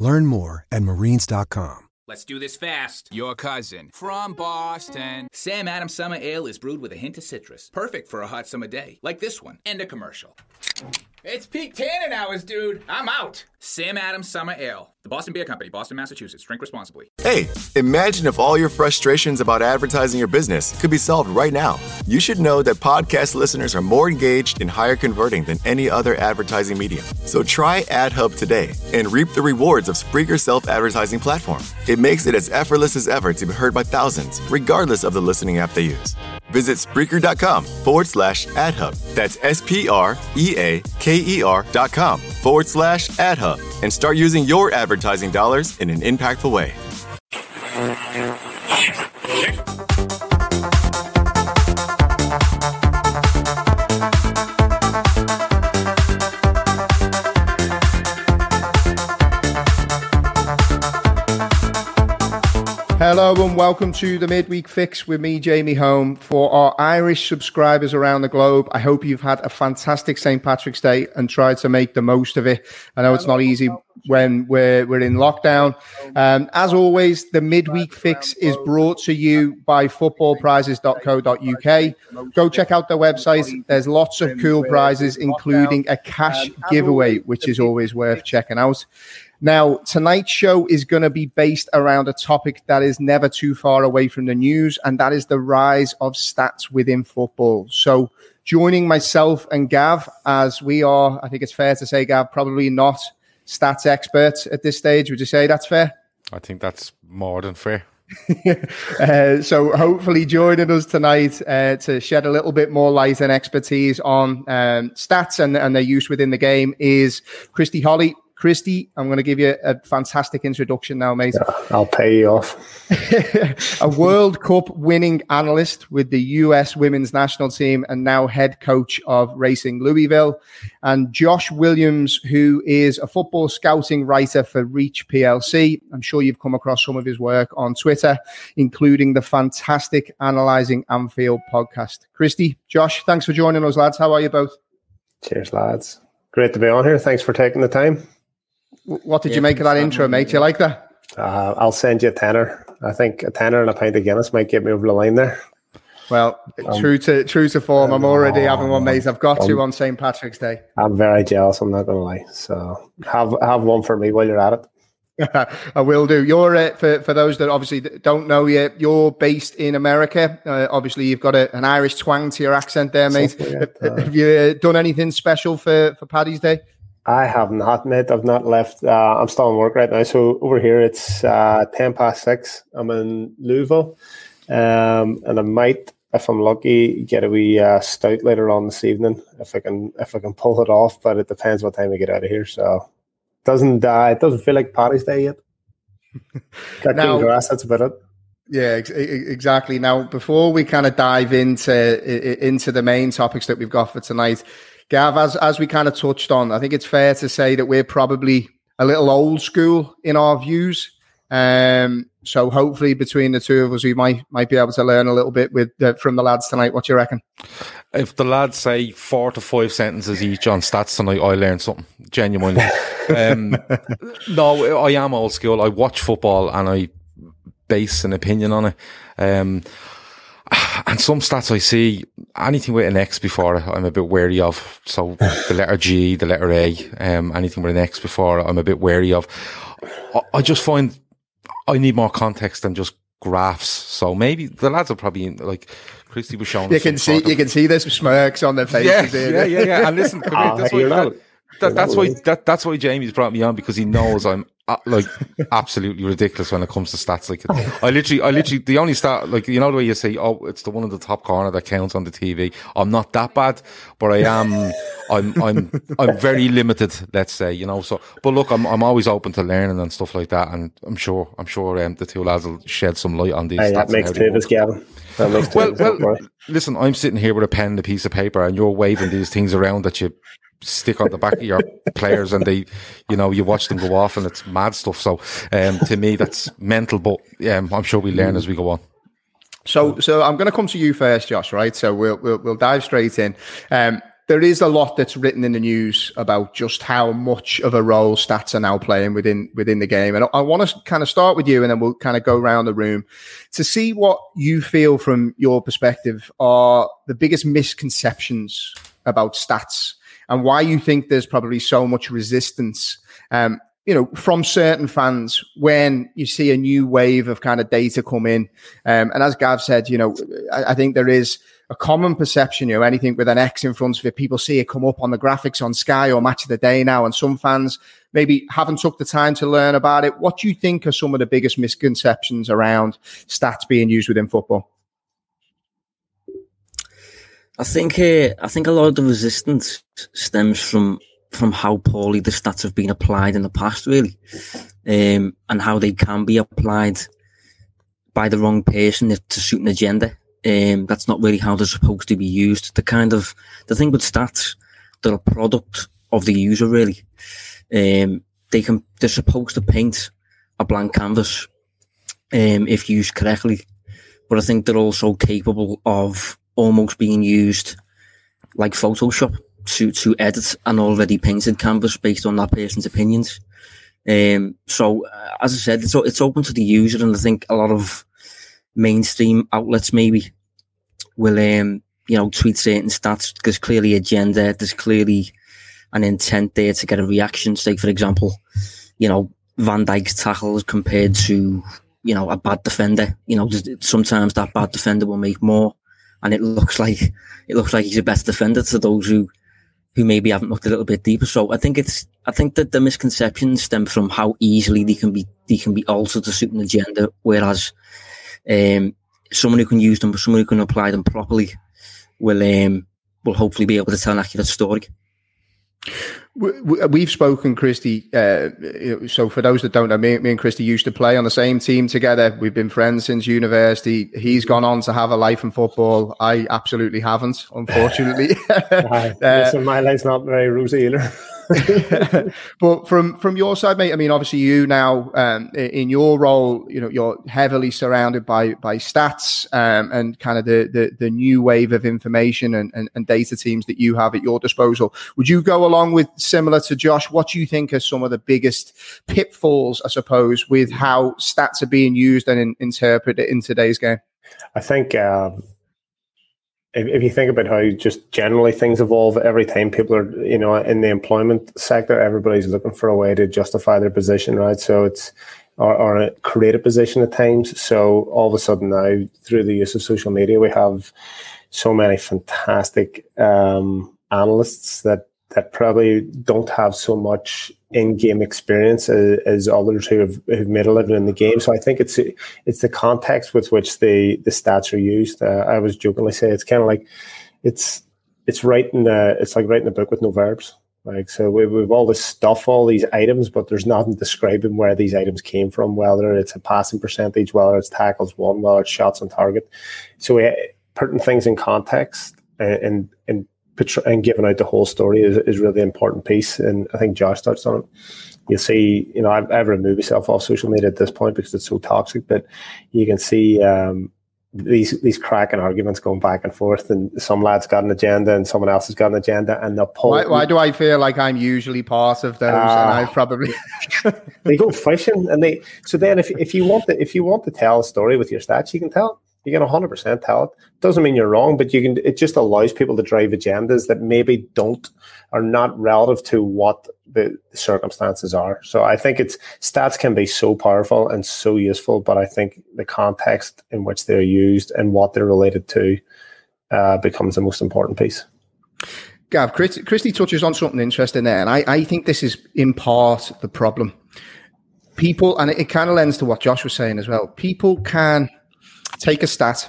Learn more at marines.com. Let's do this fast. Your cousin from Boston. Sam Adams Summer Ale is brewed with a hint of citrus. Perfect for a hot summer day, like this one. End of commercial. It's peak tannin hours, dude. I'm out. Sam Adams Summer Ale. The Boston Beer Company, Boston, Massachusetts. Drink responsibly. Hey, imagine if all your frustrations about advertising your business could be solved right now. You should know that podcast listeners are more engaged and higher converting than any other advertising medium. So try AdHub today and reap the rewards of Spreaker's self-advertising platform. It makes it as effortless as ever to be heard by thousands, regardless of the listening app they use. Visit Spreaker.com forward slash AdHub. That's S-P-R-E-A-K-E-R dot com forward slash AdHub and start using your advertising dollars in an impactful way. Hello and welcome to the midweek fix with me, Jamie Home. For our Irish subscribers around the globe, I hope you've had a fantastic St. Patrick's Day and tried to make the most of it. I know it's not easy when we're, we're in lockdown. Um, as always, the midweek fix is brought to you by footballprizes.co.uk. Go check out their website. There's lots of cool prizes, including a cash giveaway, which is always worth checking out. Now, tonight's show is going to be based around a topic that is never too far away from the news, and that is the rise of stats within football. So, joining myself and Gav, as we are, I think it's fair to say, Gav, probably not stats experts at this stage. Would you say that's fair? I think that's more than fair. uh, so hopefully joining us tonight uh, to shed a little bit more light and expertise on um, stats and, and their use within the game is Christy Holly, Christy, I'm going to give you a fantastic introduction now, mate. Yeah, I'll pay you off. a World Cup winning analyst with the US women's national team and now head coach of Racing Louisville. And Josh Williams, who is a football scouting writer for Reach PLC. I'm sure you've come across some of his work on Twitter, including the fantastic Analyzing Anfield podcast. Christy, Josh, thanks for joining us, lads. How are you both? Cheers, lads. Great to be on here. Thanks for taking the time. What did yeah, you make of that intro, mate? Do you like that? Uh, I'll send you a tenner. I think a tenner and a pint of Guinness might get me over the line there. Well, um, true to true to form, I'm already having one, mate. I've got to on St. Patrick's Day. I'm very jealous. I'm not going to lie. So have have one for me while you're at it. I will do. You're uh, for for those that obviously don't know you. You're based in America. Uh, obviously, you've got a, an Irish twang to your accent there, mate. Like have you uh, done anything special for for Paddy's Day? I have not, mate. I've not left. Uh, I'm still in work right now. So over here, it's uh, 10 past six. I'm in Louisville. Um, and I might, if I'm lucky, get a wee uh, stout later on this evening if I can if I can pull it off. But it depends what time I get out of here. So it doesn't uh, it doesn't feel like Paddy's Day yet. Got now, grass. That's about it. Yeah, ex- exactly. Now, before we kind of dive into into the main topics that we've got for tonight, Gav, as as we kind of touched on, I think it's fair to say that we're probably a little old school in our views. Um, so hopefully, between the two of us, we might might be able to learn a little bit with uh, from the lads tonight. What do you reckon? If the lads say four to five sentences each on stats tonight, I learn something genuinely. um, no, I am old school. I watch football and I base an opinion on it. Um, and some stats I see, anything with an X before it, I'm a bit wary of. So the letter G, the letter A, um, anything with an X before it, I'm a bit wary of. I, I just find I need more context than just graphs. So maybe the lads are probably like Christy was showing. You can see, you can see this smirks on their faces. Yeah, yeah, yeah, yeah. And listen, come here, this, way, that, that's why that, that's why Jamie's brought me on because he knows I'm uh, like absolutely ridiculous when it comes to stats. Like I literally, I literally, the only stat, like you know the way you say, oh, it's the one in the top corner that counts on the TV. I'm not that bad, but I am. I'm, I'm, I'm very limited. Let's say, you know. So, but look, I'm, I'm always open to learning and stuff like that, and I'm sure, I'm sure, um, the two lads will shed some light on these. Hey, that makes two of us, Gavin. Well, well, listen, I'm sitting here with a pen and a piece of paper, and you're waving these things around that you stick on the back of your players and they, you know, you watch them go off and it's mad stuff. So, um, to me, that's mental, but um, I'm sure we learn as we go on. So, so I'm going to come to you first, Josh. Right. So we'll we'll, we'll dive straight in. Um, there is a lot that's written in the news about just how much of a role stats are now playing within within the game, and I, I want to kind of start with you, and then we'll kind of go around the room to see what you feel from your perspective are the biggest misconceptions about stats and why you think there's probably so much resistance. Um, you know, from certain fans when you see a new wave of kind of data come in. Um, and as Gav said, you know, I, I, think there is a common perception, you know, anything with an X in front of it, people see it come up on the graphics on Sky or Match of the Day now. And some fans maybe haven't took the time to learn about it. What do you think are some of the biggest misconceptions around stats being used within football? I think uh, I think a lot of the resistance stems from from how poorly the stats have been applied in the past, really, um, and how they can be applied by the wrong person to suit an agenda. Um, that's not really how they're supposed to be used. The kind of the thing with stats, they're a product of the user, really. Um, they can they're supposed to paint a blank canvas um, if used correctly, but I think they're also capable of almost being used like Photoshop to to edit an already painted canvas based on that person's opinions. Um, so, uh, as I said, it's it's open to the user, and I think a lot of mainstream outlets maybe will um, you know tweet certain stats. There's clearly agenda. There's clearly an intent there to get a reaction. Say, for example, you know Van Dijk's tackles compared to you know a bad defender. You know, sometimes that bad defender will make more and it looks like it looks like he's a better defender to those who who maybe haven't looked a little bit deeper. So I think it's I think that the misconceptions stem from how easily they can be they can be altered to suit an agenda, whereas um, someone who can use them, someone who can apply them properly, will um, will hopefully be able to tell an accurate story. We've spoken, Christy. Uh, so, for those that don't know, me, me, and Christy used to play on the same team together. We've been friends since university. He's gone on to have a life in football. I absolutely haven't, unfortunately. uh, so my life's not very rosy either. but from from your side, mate, I mean, obviously you now um, in your role, you know, you're heavily surrounded by by stats um, and kind of the, the, the new wave of information and, and, and data teams that you have at your disposal. Would you go along with similar to Josh? What do you think are some of the biggest pitfalls, I suppose, with how stats are being used and in, interpreted in today's game? I think. Um if, if you think about how just generally things evolve every time people are you know in the employment sector everybody's looking for a way to justify their position right? So it's or, or create a position at times. So all of a sudden now through the use of social media we have so many fantastic um, analysts that that probably don't have so much in-game experience as, as others who have, who've made a living in the game. So I think it's it's the context with which the the stats are used. Uh, I was jokingly say it's kind of like it's it's writing the it's like writing a book with no verbs. Like so, we, we've all this stuff, all these items, but there's nothing describing where these items came from. Whether it's a passing percentage, whether it's tackles won, whether it's shots on target. So we putting things in context and and and giving out the whole story is, is really important piece. And I think Josh touched on it. You see, you know, I've, I've removed myself off social media at this point because it's so toxic, but you can see um, these these cracking arguments going back and forth, and some lads got an agenda and someone else has got an agenda, and they'll pull. Why, why do I feel like I'm usually part of those, uh, and I ah. probably they go fishing, and they so then if if you want to if you want to tell a story with your stats, you can tell you can 100% tell it. Doesn't mean you're wrong, but you can. It just allows people to drive agendas that maybe don't are not relative to what the circumstances are. So I think it's stats can be so powerful and so useful, but I think the context in which they're used and what they're related to uh, becomes the most important piece. Gav, Christy touches on something interesting there, and I, I think this is in part the problem. People, and it, it kind of lends to what Josh was saying as well. People can take a stat,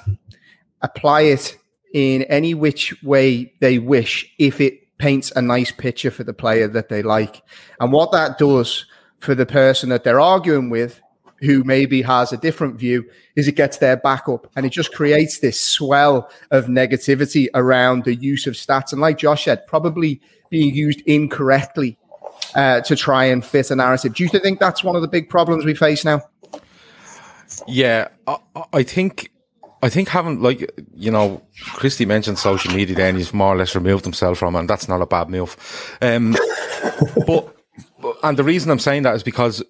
apply it in any which way they wish if it paints a nice picture for the player that they like. And what that does for the person that they're arguing with who maybe has a different view is it gets their back up and it just creates this swell of negativity around the use of stats. And like Josh said, probably being used incorrectly uh, to try and fit a narrative. Do you think that's one of the big problems we face now? Yeah, I, I think I think having like you know, Christy mentioned social media, then he's more or less removed himself from, it, and that's not a bad move. Um, but and the reason I'm saying that is because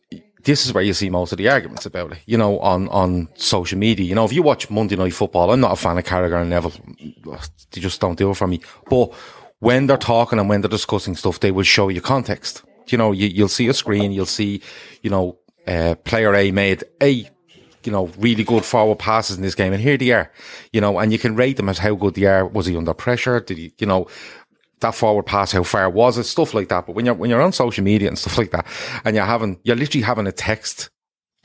this is where you see most of the arguments about it, you know, on, on social media. You know, if you watch Monday Night Football, I'm not a fan of Carragher and Neville. They just don't do it for me. But when they're talking and when they're discussing stuff, they will show you context. You know, you, you'll see a screen, you'll see, you know, uh, player A made a, you know, really good forward passes in this game. And here they are, you know, and you can rate them as how good they are. Was he under pressure? Did he, you know, that forward pass, how far was it, stuff like that. But when you're when you're on social media and stuff like that, and you're having you're literally having a text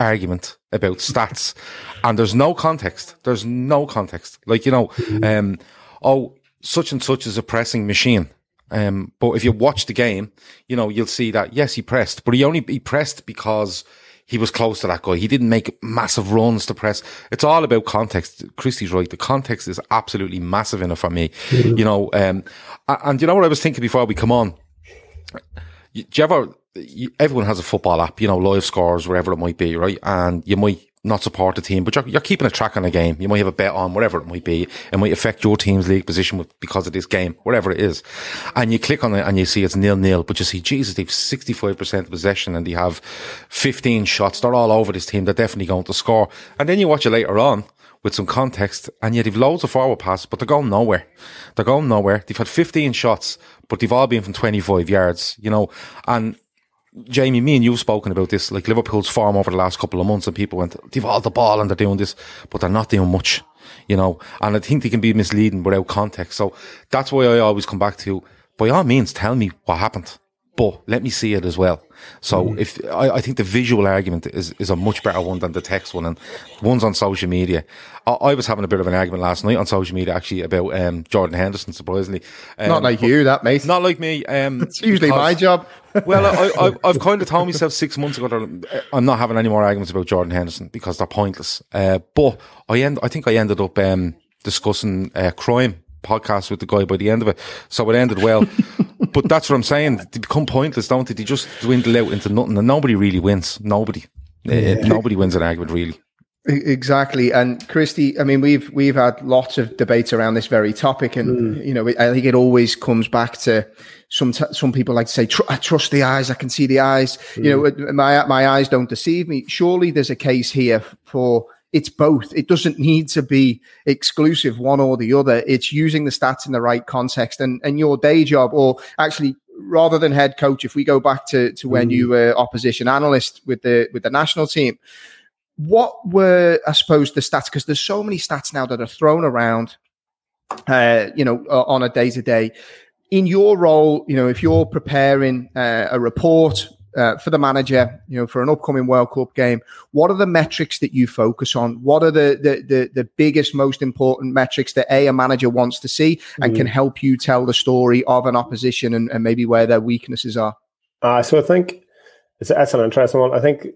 argument about stats, and there's no context. There's no context. Like you know, um, oh, such and such is a pressing machine. Um, but if you watch the game, you know you'll see that yes, he pressed, but he only he pressed because he was close to that guy. He didn't make massive runs to press. It's all about context. Christy's right. The context is absolutely massive in it for me. Mm-hmm. You know, um, and you know what I was thinking before we come on? Do you ever, everyone has a football app, you know, live scores, wherever it might be, right? And you might not support the team, but you're, you're keeping a track on a game. You might have a bet on whatever it might be. It might affect your team's league position with, because of this game, whatever it is. And you click on it and you see it's nil nil, but you see, Jesus, they've 65% possession and they have 15 shots. They're all over this team. They're definitely going to score. And then you watch it later on with some context and yet they've loads of forward passes, but they're going nowhere. They're going nowhere. They've had 15 shots, but they've all been from 25 yards, you know, and Jamie, me and you've spoken about this, like Liverpool's form over the last couple of months, and people went, they've all the ball and they're doing this, but they're not doing much, you know. And I think they can be misleading without context. So that's why I always come back to, by all means, tell me what happened, but let me see it as well. So mm. if I, I, think the visual argument is, is a much better one than the text one, and one's on social media. I, I was having a bit of an argument last night on social media actually about um, Jordan Henderson. Surprisingly, um, not like you, that mate. Not like me. Um, it's usually my job. Well, I, have kind of told myself six months ago that I'm not having any more arguments about Jordan Henderson because they're pointless. Uh, but I end, I think I ended up um, discussing uh, crime podcast with the guy by the end of it, so it ended well. but that's what I'm saying. They become pointless, don't they? They just dwindle out into nothing, and nobody really wins. Nobody, uh, yeah. uh, nobody wins an argument really. Exactly, and Christy. I mean, we've we've had lots of debates around this very topic, and mm. you know, I think it always comes back to some t- some people like to say, "I trust the eyes. I can see the eyes." Mm. You know, my my eyes don't deceive me. Surely, there's a case here for it's both. It doesn't need to be exclusive one or the other. It's using the stats in the right context and, and your day job, or actually rather than head coach, if we go back to, to when mm. you were opposition analyst with the with the national team, what were I suppose the stats? Because there's so many stats now that are thrown around, uh, you know, on a day to day. In your role, you know, if you're preparing uh, a report uh, for the manager, you know, for an upcoming World Cup game, what are the metrics that you focus on? What are the the the, the biggest, most important metrics that a, a manager wants to see and mm. can help you tell the story of an opposition and, and maybe where their weaknesses are? Uh, so I think it's that's an interesting one. I think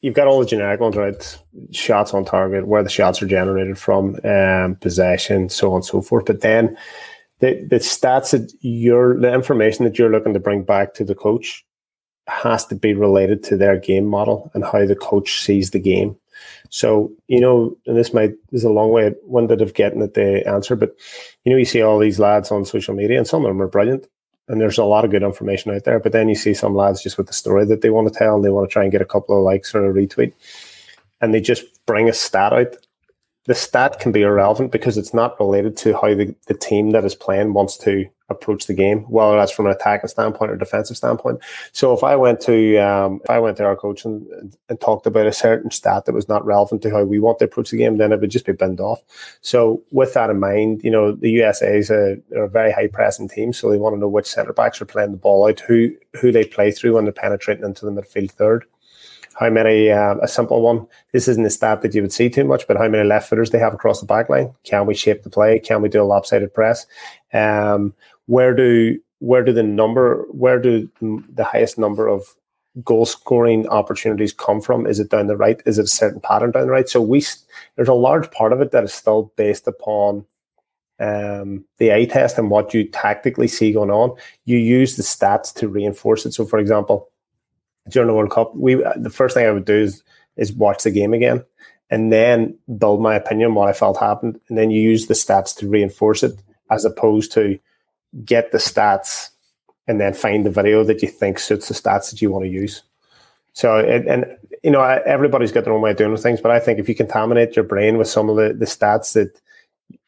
you've got all the generic ones, right? Shots on target, where the shots are generated from, um, possession, so on and so forth. But then the the stats that you're the information that you're looking to bring back to the coach has to be related to their game model and how the coach sees the game. So, you know, and this might this is a long way winded of getting at the answer, but you know, you see all these lads on social media and some of them are brilliant and there's a lot of good information out there. But then you see some lads just with the story that they want to tell and they want to try and get a couple of likes or a retweet. And they just bring a stat out. The stat can be irrelevant because it's not related to how the, the team that is playing wants to approach the game, whether that's from an attacking standpoint or defensive standpoint. So if I went to um, if I went to our coach and, and talked about a certain stat that was not relevant to how we want to approach the game, then it would just be binned off. So with that in mind, you know the USA is a, a very high pressing team, so they want to know which centre backs are playing the ball out, who who they play through when they're penetrating into the midfield third. How many, uh, a simple one, this isn't a stat that you would see too much, but how many left footers they have across the back line? Can we shape the play? Can we do a lopsided press? Um, where do where do the number where do the highest number of goal scoring opportunities come from? Is it down the right? Is it a certain pattern down the right? So we there's a large part of it that is still based upon um, the eye test and what you tactically see going on. You use the stats to reinforce it. So, for example, during the World Cup, we the first thing I would do is is watch the game again and then build my opinion what I felt happened, and then you use the stats to reinforce it, as opposed to get the stats and then find the video that you think suits the stats that you want to use. So, it, and you know, everybody's got their own way of doing things, but I think if you contaminate your brain with some of the, the stats that,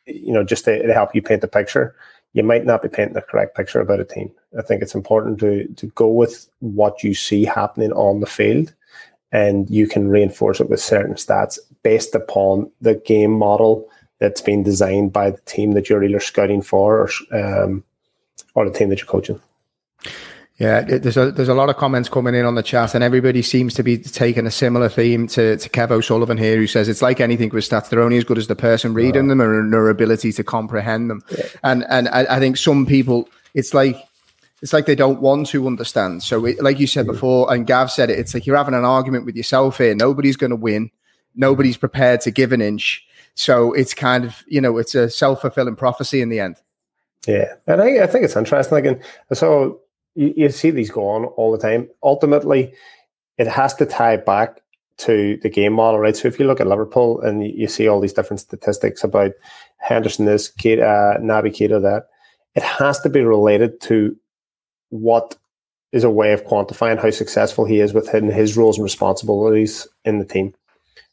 you know, just to, to help you paint the picture, you might not be painting the correct picture about a team. I think it's important to to go with what you see happening on the field, and you can reinforce it with certain stats based upon the game model that's been designed by the team that you're either scouting for or um, or the team that you're coaching. Yeah, there's a there's a lot of comments coming in on the chat, and everybody seems to be taking a similar theme to, to Kev O'Sullivan here, who says it's like anything with stats; they're only as good as the person reading them and their ability to comprehend them. Yeah. And and I, I, think some people, it's like it's like they don't want to understand. So, it, like you said mm. before, and Gav said it, it's like you're having an argument with yourself here. Nobody's going to win. Nobody's prepared to give an inch. So it's kind of you know it's a self fulfilling prophecy in the end. Yeah, and I, I think it's interesting. Like, and so you, you see these go on all the time. Ultimately, it has to tie back to the game model, right? So if you look at Liverpool and you, see all these different statistics about Henderson this, Keita, uh, Naby Keita that, it has to be related to what is a way of quantifying how successful he is within his roles and responsibilities in the team.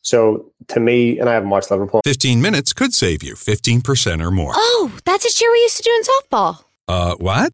So to me, and I haven't watched Liverpool. 15 minutes could save you 15% or more. Oh, that's a cheer we used to do in softball. Uh, what?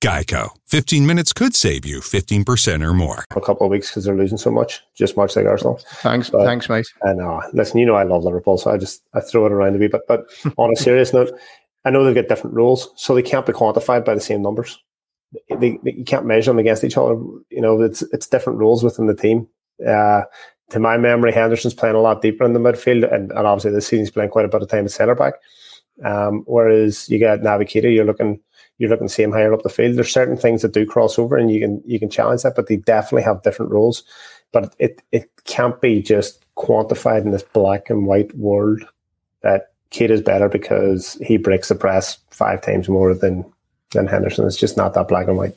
Geico. 15 minutes could save you 15% or more. A couple of weeks because they're losing so much, just much like Arsenal. Thanks, but, thanks, mate. And uh, listen, you know I love Liverpool, so I just I throw it around a bit. But, but on a serious note, I know they've got different rules, so they can't be quantified by the same numbers. They, they, you can't measure them against each other. You know, it's it's different rules within the team. Uh, to my memory, Henderson's playing a lot deeper in the midfield, and, and obviously this season's playing quite a bit of time at centre back. Um, whereas you get Naby you're looking you're looking to see him higher up the field. There's certain things that do cross over, and you can you can challenge that, but they definitely have different roles. But it it can't be just quantified in this black and white world that Keita is better because he breaks the press five times more than than Henderson. It's just not that black and white.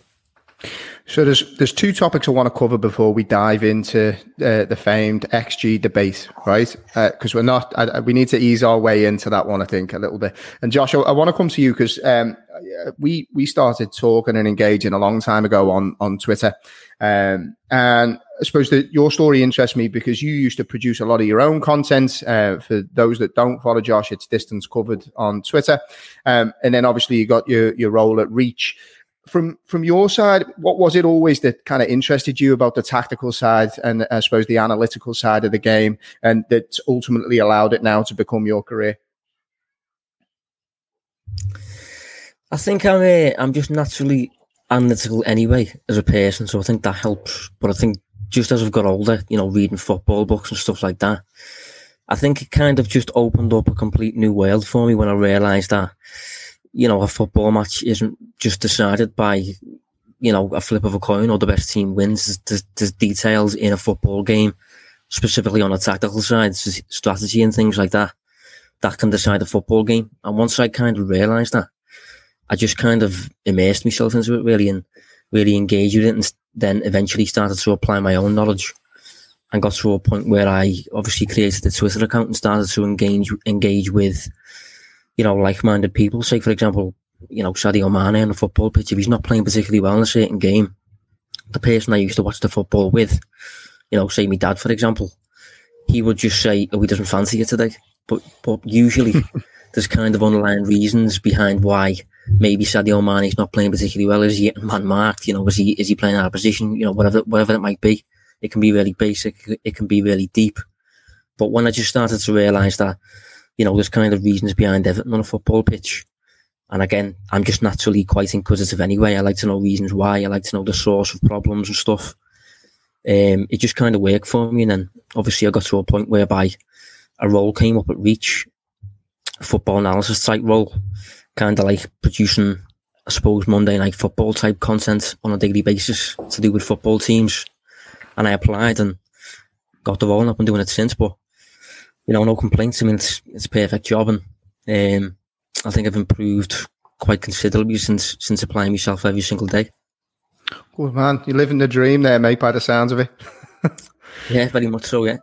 So there's there's two topics I want to cover before we dive into uh, the famed XG debate, right? Because uh, we're not, I, we need to ease our way into that one, I think, a little bit. And Josh, I, I want to come to you because um, we we started talking and engaging a long time ago on on Twitter, um, and I suppose that your story interests me because you used to produce a lot of your own content. Uh, for those that don't follow Josh, it's distance covered on Twitter, um, and then obviously you got your your role at Reach from from your side, what was it always that kind of interested you about the tactical side and I suppose the analytical side of the game, and that ultimately allowed it now to become your career? I think I'm uh, I'm just naturally analytical anyway as a person, so I think that helps. But I think just as I've got older, you know, reading football books and stuff like that, I think it kind of just opened up a complete new world for me when I realised that you know, a football match isn't just decided by, you know, a flip of a coin or the best team wins. There's, there's details in a football game, specifically on a tactical side, strategy and things like that, that can decide a football game. And once I kind of realised that, I just kind of immersed myself into it really and really engaged with it and then eventually started to apply my own knowledge. and got to a point where I obviously created a Twitter account and started to engage engage with, you know, like-minded people. Say, for example, you know, Sadio Mane on the football pitch. If he's not playing particularly well in a certain game, the person I used to watch the football with, you know, say my dad, for example, he would just say, "Oh, he doesn't fancy it today." But but usually, there's kind of underlying reasons behind why maybe Sadio is not playing particularly well. Is he man marked? You know, is he is he playing out of position? You know, whatever whatever it might be. It can be really basic. It can be really deep. But when I just started to realise that, you know, there's kind of reasons behind everything on a football pitch. And again, I'm just naturally quite inquisitive anyway. I like to know reasons why. I like to know the source of problems and stuff. Um, it just kind of worked for me. And then obviously I got to a point whereby a role came up at Reach, football analysis type role, kind of like producing, I suppose, Monday night football type content on a daily basis to do with football teams and I applied and got the role and I've been doing it since. But you know, no complaints. I mean, it's it's a perfect job, and um, I think I've improved quite considerably since since applying myself every single day. Good man, you're living the dream there, mate. By the sounds of it. yeah, very much so. Yeah.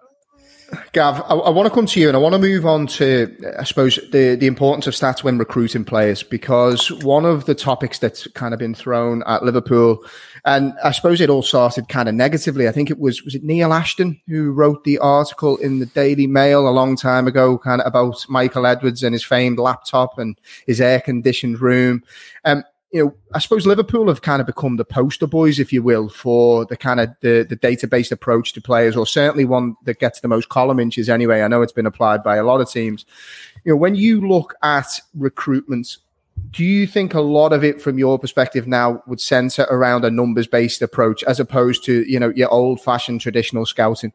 Gav, I, I, want to come to you and I want to move on to, I suppose, the, the importance of stats when recruiting players, because one of the topics that's kind of been thrown at Liverpool, and I suppose it all started kind of negatively. I think it was, was it Neil Ashton who wrote the article in the Daily Mail a long time ago, kind of about Michael Edwards and his famed laptop and his air conditioned room. Um, you know, I suppose Liverpool have kind of become the poster boys, if you will, for the kind of the, the database approach to players, or certainly one that gets the most column inches anyway. I know it's been applied by a lot of teams. You know, when you look at recruitment, do you think a lot of it from your perspective now would center around a numbers based approach as opposed to, you know, your old fashioned traditional scouting?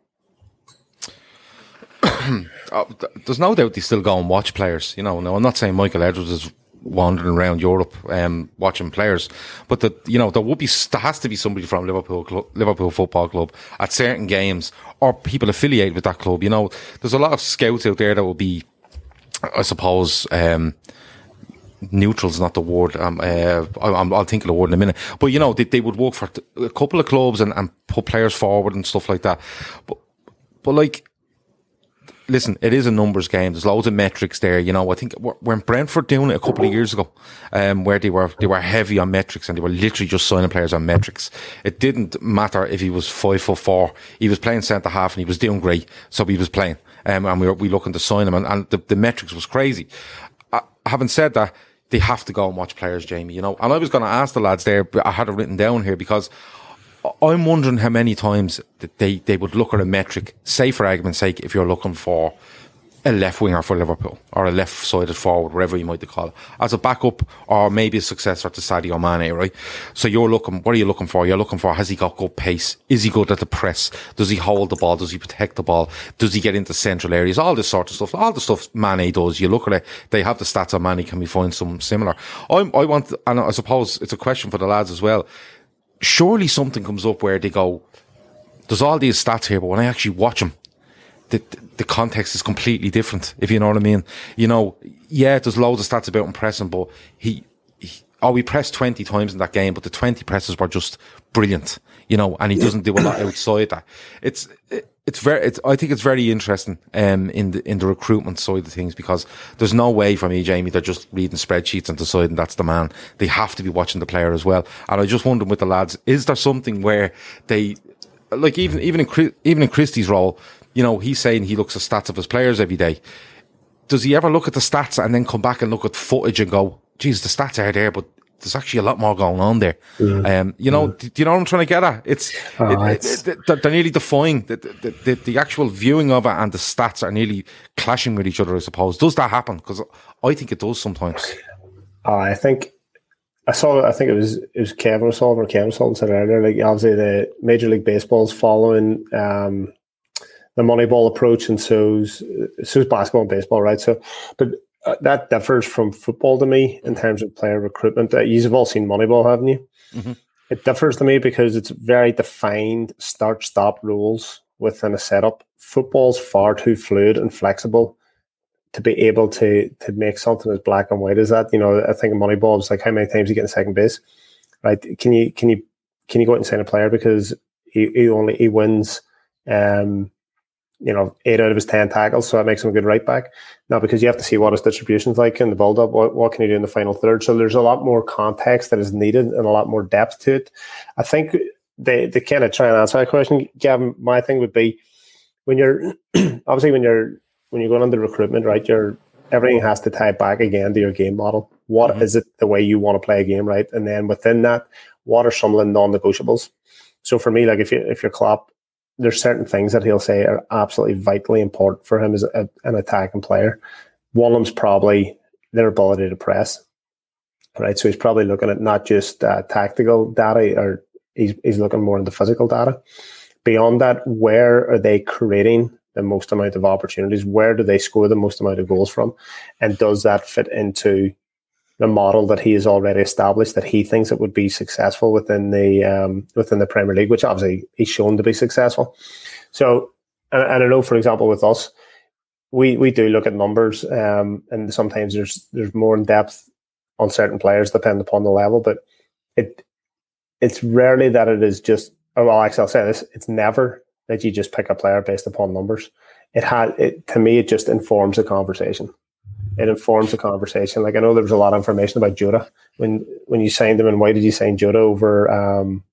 oh, there's no doubt they still go and watch players. You know, no, I'm not saying Michael Edwards is wandering around Europe um, watching players. But the you know there would be there has to be somebody from Liverpool Club, Liverpool Football Club at certain games or people affiliated with that club. You know, there's a lot of scouts out there that will be, I suppose. Um, neutral's not the word. Um, uh, I, will think of the word in a minute. But you know, they, they would work for a couple of clubs and, and put players forward and stuff like that. But but like listen, it is a numbers game. There's loads of metrics there. You know, I think when Brentford doing it a couple of years ago, um, where they were they were heavy on metrics and they were literally just signing players on metrics. It didn't matter if he was five foot four. He was playing centre half and he was doing great, so he was playing. Um, and we were we looking to sign him, and, and the, the metrics was crazy. Uh, having said that, they have to go and watch players, Jamie. You know, and I was going to ask the lads there, but I had it written down here because I'm wondering how many times that they, they would look at a metric, say for argument's sake, if you're looking for a left winger for Liverpool or a left sided forward, whatever you might call it, as a backup or maybe a successor to Sadio Mane, right? So you're looking, what are you looking for? You're looking for, has he got good pace? Is he good at the press? Does he hold the ball? Does he protect the ball? Does he get into central areas? All this sort of stuff. All the stuff Mane does. You look at it, they have the stats on Mane. Can we find some similar? i I want, and I suppose it's a question for the lads as well surely something comes up where they go, there's all these stats here, but when I actually watch them, the, the context is completely different, if you know what I mean. You know, yeah, there's loads of stats about him pressing, but he, he oh, we pressed 20 times in that game, but the 20 presses were just brilliant, you know, and he doesn't do a lot outside that. It's, it, it's very, it's, I think it's very interesting, um, in the, in the recruitment side of things because there's no way for me, Jamie, they're just reading spreadsheets and deciding that's the man. They have to be watching the player as well. And I just wonder with the lads, is there something where they, like even, even in, even in Christy's role, you know, he's saying he looks at stats of his players every day. Does he ever look at the stats and then come back and look at footage and go, geez, the stats are there, but there's actually a lot more going on there. Mm. Um, you know, mm. do, do, you know what I'm trying to get at? It's, oh, it, it's it, it, they're nearly defying the, the, the, the, actual viewing of it and the stats are nearly clashing with each other. I suppose. Does that happen? Because I think it does sometimes. Uh, I think I saw. I think it was it was Kevin Sullivan or Kevin Sullivan said earlier. Like obviously the Major League Baseball is following um, the Moneyball approach, and so's so's basketball and baseball, right? So, but uh, that differs from football to me in terms of player recruitment. Uh, you've all seen Moneyball, haven't you? Mm-hmm. It differs to me because it's very defined start stop rules within a setup. Football's far too fluid and flexible to be able to to make something as black and white as that. You know, I think Moneyball is like how many times you get in second base, right? Can you can you can you go out and sign a player because he, he only he wins Um, you know, eight out of his 10 tackles, so that makes him a good right back. Now, because you have to see what his distribution's like in the build up, what, what can he do in the final third? So there's a lot more context that is needed and a lot more depth to it. I think they, they kind of try and answer that question, Gavin. My thing would be when you're obviously when you're when you're going into recruitment, right, you're everything has to tie back again to your game model. What mm-hmm. is it the way you want to play a game, right? And then within that, what are some of the non-negotiables? So for me, like if you if you're Klopp, there's certain things that he'll say are absolutely vitally important for him as a, an attacking player. One of them's probably their ability to press, right? So he's probably looking at not just uh, tactical data, or he's he's looking more into physical data. Beyond that, where are they creating the most amount of opportunities? Where do they score the most amount of goals from? And does that fit into the model that he has already established that he thinks it would be successful within the um, within the Premier League, which obviously he's shown to be successful. So, and, and I know, for example, with us, we we do look at numbers, um, and sometimes there's there's more in depth on certain players, depending upon the level. But it it's rarely that it is just. Oh, well, actually, I'll say this: it's never that you just pick a player based upon numbers. It had it to me. It just informs the conversation. It informs the conversation. Like I know there was a lot of information about Jota when when you signed him, and why did you sign Jota over? Um,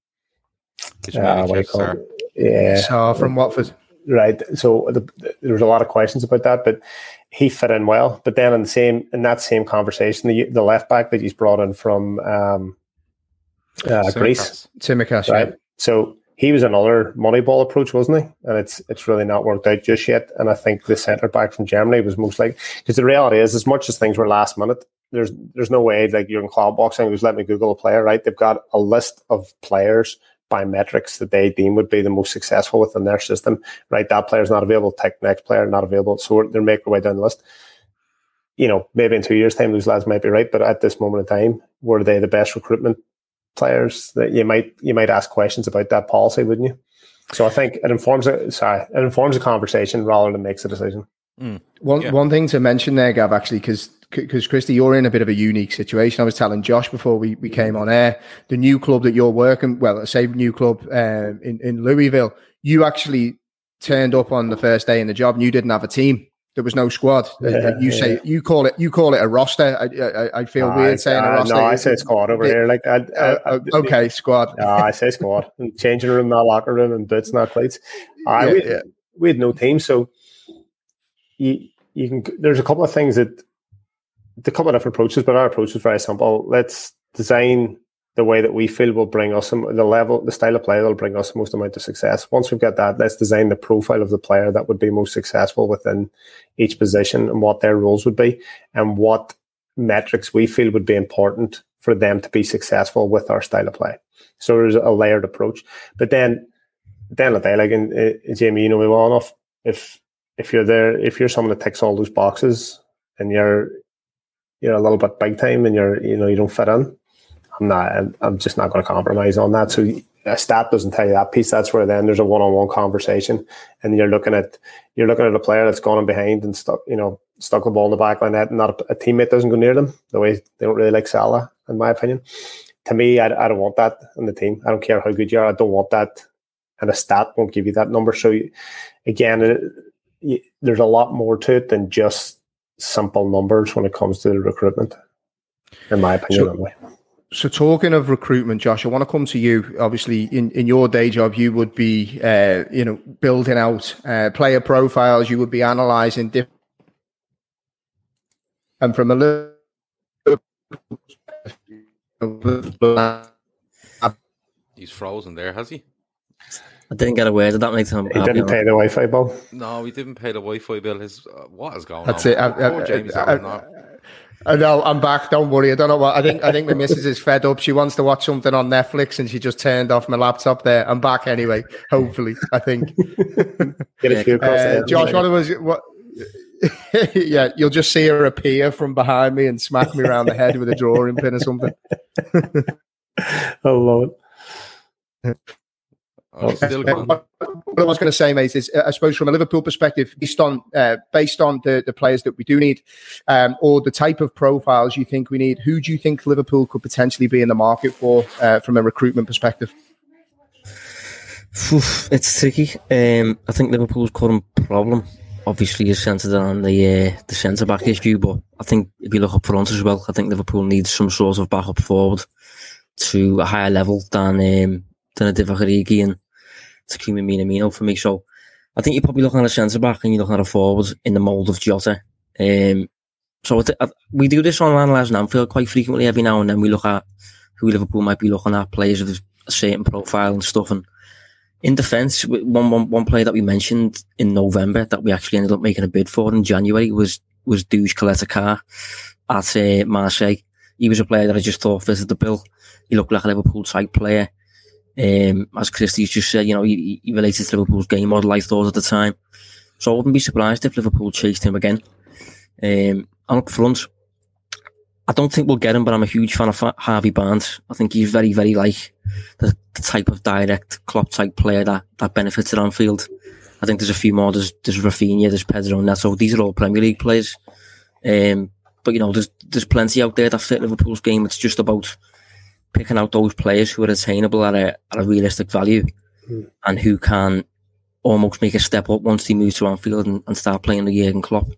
uh, what do you call it? Yeah, so from Watford. Right. So the, there was a lot of questions about that, but he fit in well. But then in the same in that same conversation, the the left back that he's brought in from um, uh, Greece, Tsimikas, right? Yeah. So he was another Moneyball approach, wasn't he? And it's it's really not worked out just yet. And I think the centre back from Germany was most like because the reality is, as much as things were last minute, there's there's no way like you're in cloud boxing who's let me Google a player, right? They've got a list of players by metrics that they deem would be the most successful within their system, right? That player's not available, take next player not available. So they're making their way down the list. You know, maybe in two years' time, those lads might be right, but at this moment in time, were they the best recruitment players that you might you might ask questions about that policy, wouldn't you? So I think it informs a sorry, it informs a conversation rather than makes a decision. Mm. One yeah. one thing to mention there, Gav, actually, because because Christy, you're in a bit of a unique situation. I was telling Josh before we, we came on air, the new club that you're working, well, say new club um, in in Louisville, you actually turned up on the first day in the job and you didn't have a team. There was no squad. Uh, yeah, you say yeah. you call it you call it a roster. I I, I feel uh, weird saying uh, a roster. No, I say squad over here. Like I, uh, uh, okay, squad. No, I say squad. And changing room, not locker room, and boots, not cleats. Uh, yeah, we, we had no team, so you you can. There's a couple of things that a couple of different approaches, but our approach was very simple. Let's design the way that we feel will bring us some, the level, the style of play that will bring us the most amount of success. Once we've got that, let's design the profile of the player that would be most successful within each position and what their roles would be and what metrics we feel would be important for them to be successful with our style of play. So there's a layered approach. But then, then the the day, like in, in eh, Jamie, you know me well enough. If if you're there, if you're someone that ticks all those boxes and you're you're a little bit big time and you're you know you don't fit in, I'm not. I'm just not going to compromise on that. So a stat doesn't tell you that piece. That's where then there's a one-on-one conversation, and you're looking at you're looking at a player that's gone in behind and stuck, you know, stuck the ball in the back line. That not a, a, teammate doesn't go near them. The way they don't really like Salah, in my opinion. To me, I, I don't want that in the team. I don't care how good you are. I don't want that, and a stat won't give you that number. So, again, uh, it, it, there's a lot more to it than just simple numbers when it comes to the recruitment, in my opinion. So, anyway. So, talking of recruitment, Josh, I want to come to you. Obviously, in, in your day job, you would be, uh, you know, building out uh, player profiles. You would be analysing different, and from a little. He's frozen there, has he? I didn't get a word of that. make him. He didn't pay the Wi-Fi bill. No, he didn't pay the Wi-Fi bill. His uh, what is going That's on? That's it. I, I, James I, I, know I'm back. Don't worry. I don't know what I think. I think the missus is fed up. She wants to watch something on Netflix, and she just turned off my laptop. There, I'm back anyway. Hopefully, I think. Get a uh, Josh, what was what? yeah, you'll just see her appear from behind me and smack me around the head with a drawing pin or something. I love it. Oh, still what I was going to say, mate, is uh, I suppose from a Liverpool perspective, based on uh, based on the, the players that we do need, um, or the type of profiles you think we need, who do you think Liverpool could potentially be in the market for uh, from a recruitment perspective? It's tricky. Um, I think Liverpool's current problem obviously is centred on the uh, the centre back issue, but I think if you look up front as well, I think Liverpool needs some sort of backup forward to a higher level than um, than a Divock Origi and Takumi Minamino for me. So I think you're probably looking at a centre back and you're looking at a forward in the mould of Jota. Um, so th- we do this on Analyse Anfield quite frequently every now and then. We look at who Liverpool might be looking at, players of a certain profile and stuff. And in defence, one, one, one player that we mentioned in November that we actually ended up making a bid for in January was was Duje Caleta-Car at uh, Marseille. He was a player that I just thought fitted the bill. He looked like a Liverpool type player. Um, as Christy's just said, you know, he, he related to Liverpool's game model, I thought at the time. So I wouldn't be surprised if Liverpool chased him again. Um, and up front, I don't think we'll get him, but I'm a huge fan of Harvey Barnes. I think he's very, very like the, the type of direct Klopp type player that, that benefits it on field. I think there's a few more. There's, there's Raphinha, there's Pedro Neto. These are all Premier League players. Um, but you know, there's there's plenty out there that fit Liverpool's game. It's just about picking out those players who are attainable at a at a realistic value, mm. and who can almost make a step up once they move to Anfield and, and start playing the Jurgen Klopp.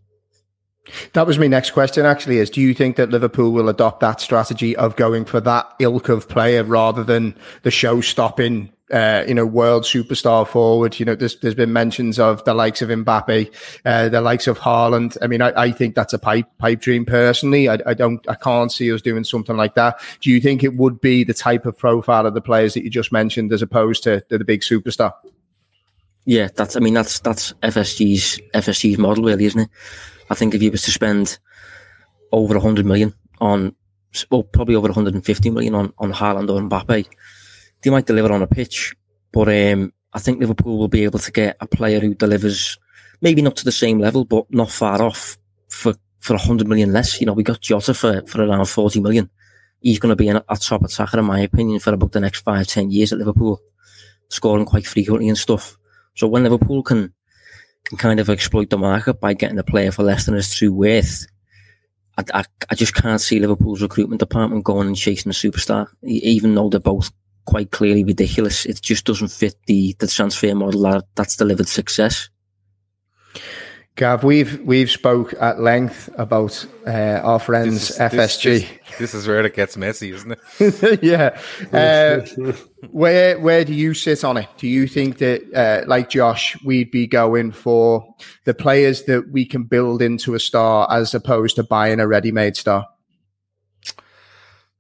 That was my next question. Actually, is do you think that Liverpool will adopt that strategy of going for that ilk of player rather than the show-stopping, uh, you know, world superstar forward? You know, there's there's been mentions of the likes of Mbappe, uh, the likes of Haaland. I mean, I, I think that's a pipe pipe dream. Personally, I, I don't, I can't see us doing something like that. Do you think it would be the type of profile of the players that you just mentioned, as opposed to, the big superstar? Yeah, that's. I mean, that's that's FSG's FSG's model, really, isn't it? I think if you was to spend over 100 million on, well, probably over 150 million on, on Haaland or Mbappe, they might deliver on a pitch. But um, I think Liverpool will be able to get a player who delivers maybe not to the same level, but not far off for, for 100 million less. You know, we got Jota for, for around 40 million. He's going to be a, a top attacker, in my opinion, for about the next five, 10 years at Liverpool, scoring quite frequently and stuff. So when Liverpool can can kind of exploit the market by getting a player for less than his true worth. I, I, I, just can't see Liverpool's recruitment department going and chasing a superstar, even though they're both quite clearly ridiculous. It just doesn't fit the, the transfer model that, that's delivered success. Gav, we've we've spoke at length about uh, our friends this is, FSG. This, this, this, is where it gets messy, isn't it? yeah. Uh, where where do you sit on it? Do you think that, uh, like Josh, we'd be going for the players that we can build into a star as opposed to buying a ready-made star?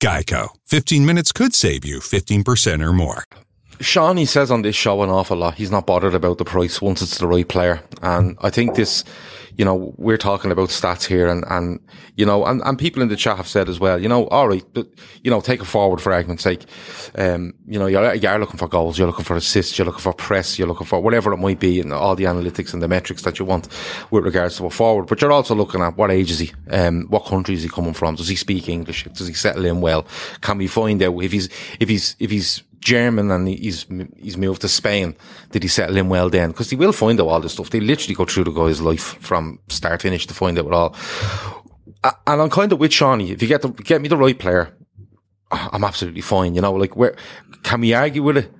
Geico. 15 minutes could save you 15% or more. Sean, he says on this show an awful lot. He's not bothered about the price once it's the right player. And I think this, you know, we're talking about stats here and, and, you know, and, and people in the chat have said as well, you know, all right, but, you know, take a forward for argument's sake. Um, you know, you're, you're looking for goals, you're looking for assists, you're looking for press, you're looking for whatever it might be and all the analytics and the metrics that you want with regards to a forward. But you're also looking at what age is he? Um, what country is he coming from? Does he speak English? Does he settle in well? Can we find out if he's, if he's, if he's, German and he's he's moved to Spain. Did he settle in well then? Because he will find out all this stuff. They literally go through the guy's life from start finish to find out it all. And I'm kind of with Shawnee. If you get the, get me the right player, I'm absolutely fine. You know, like where can we argue with it?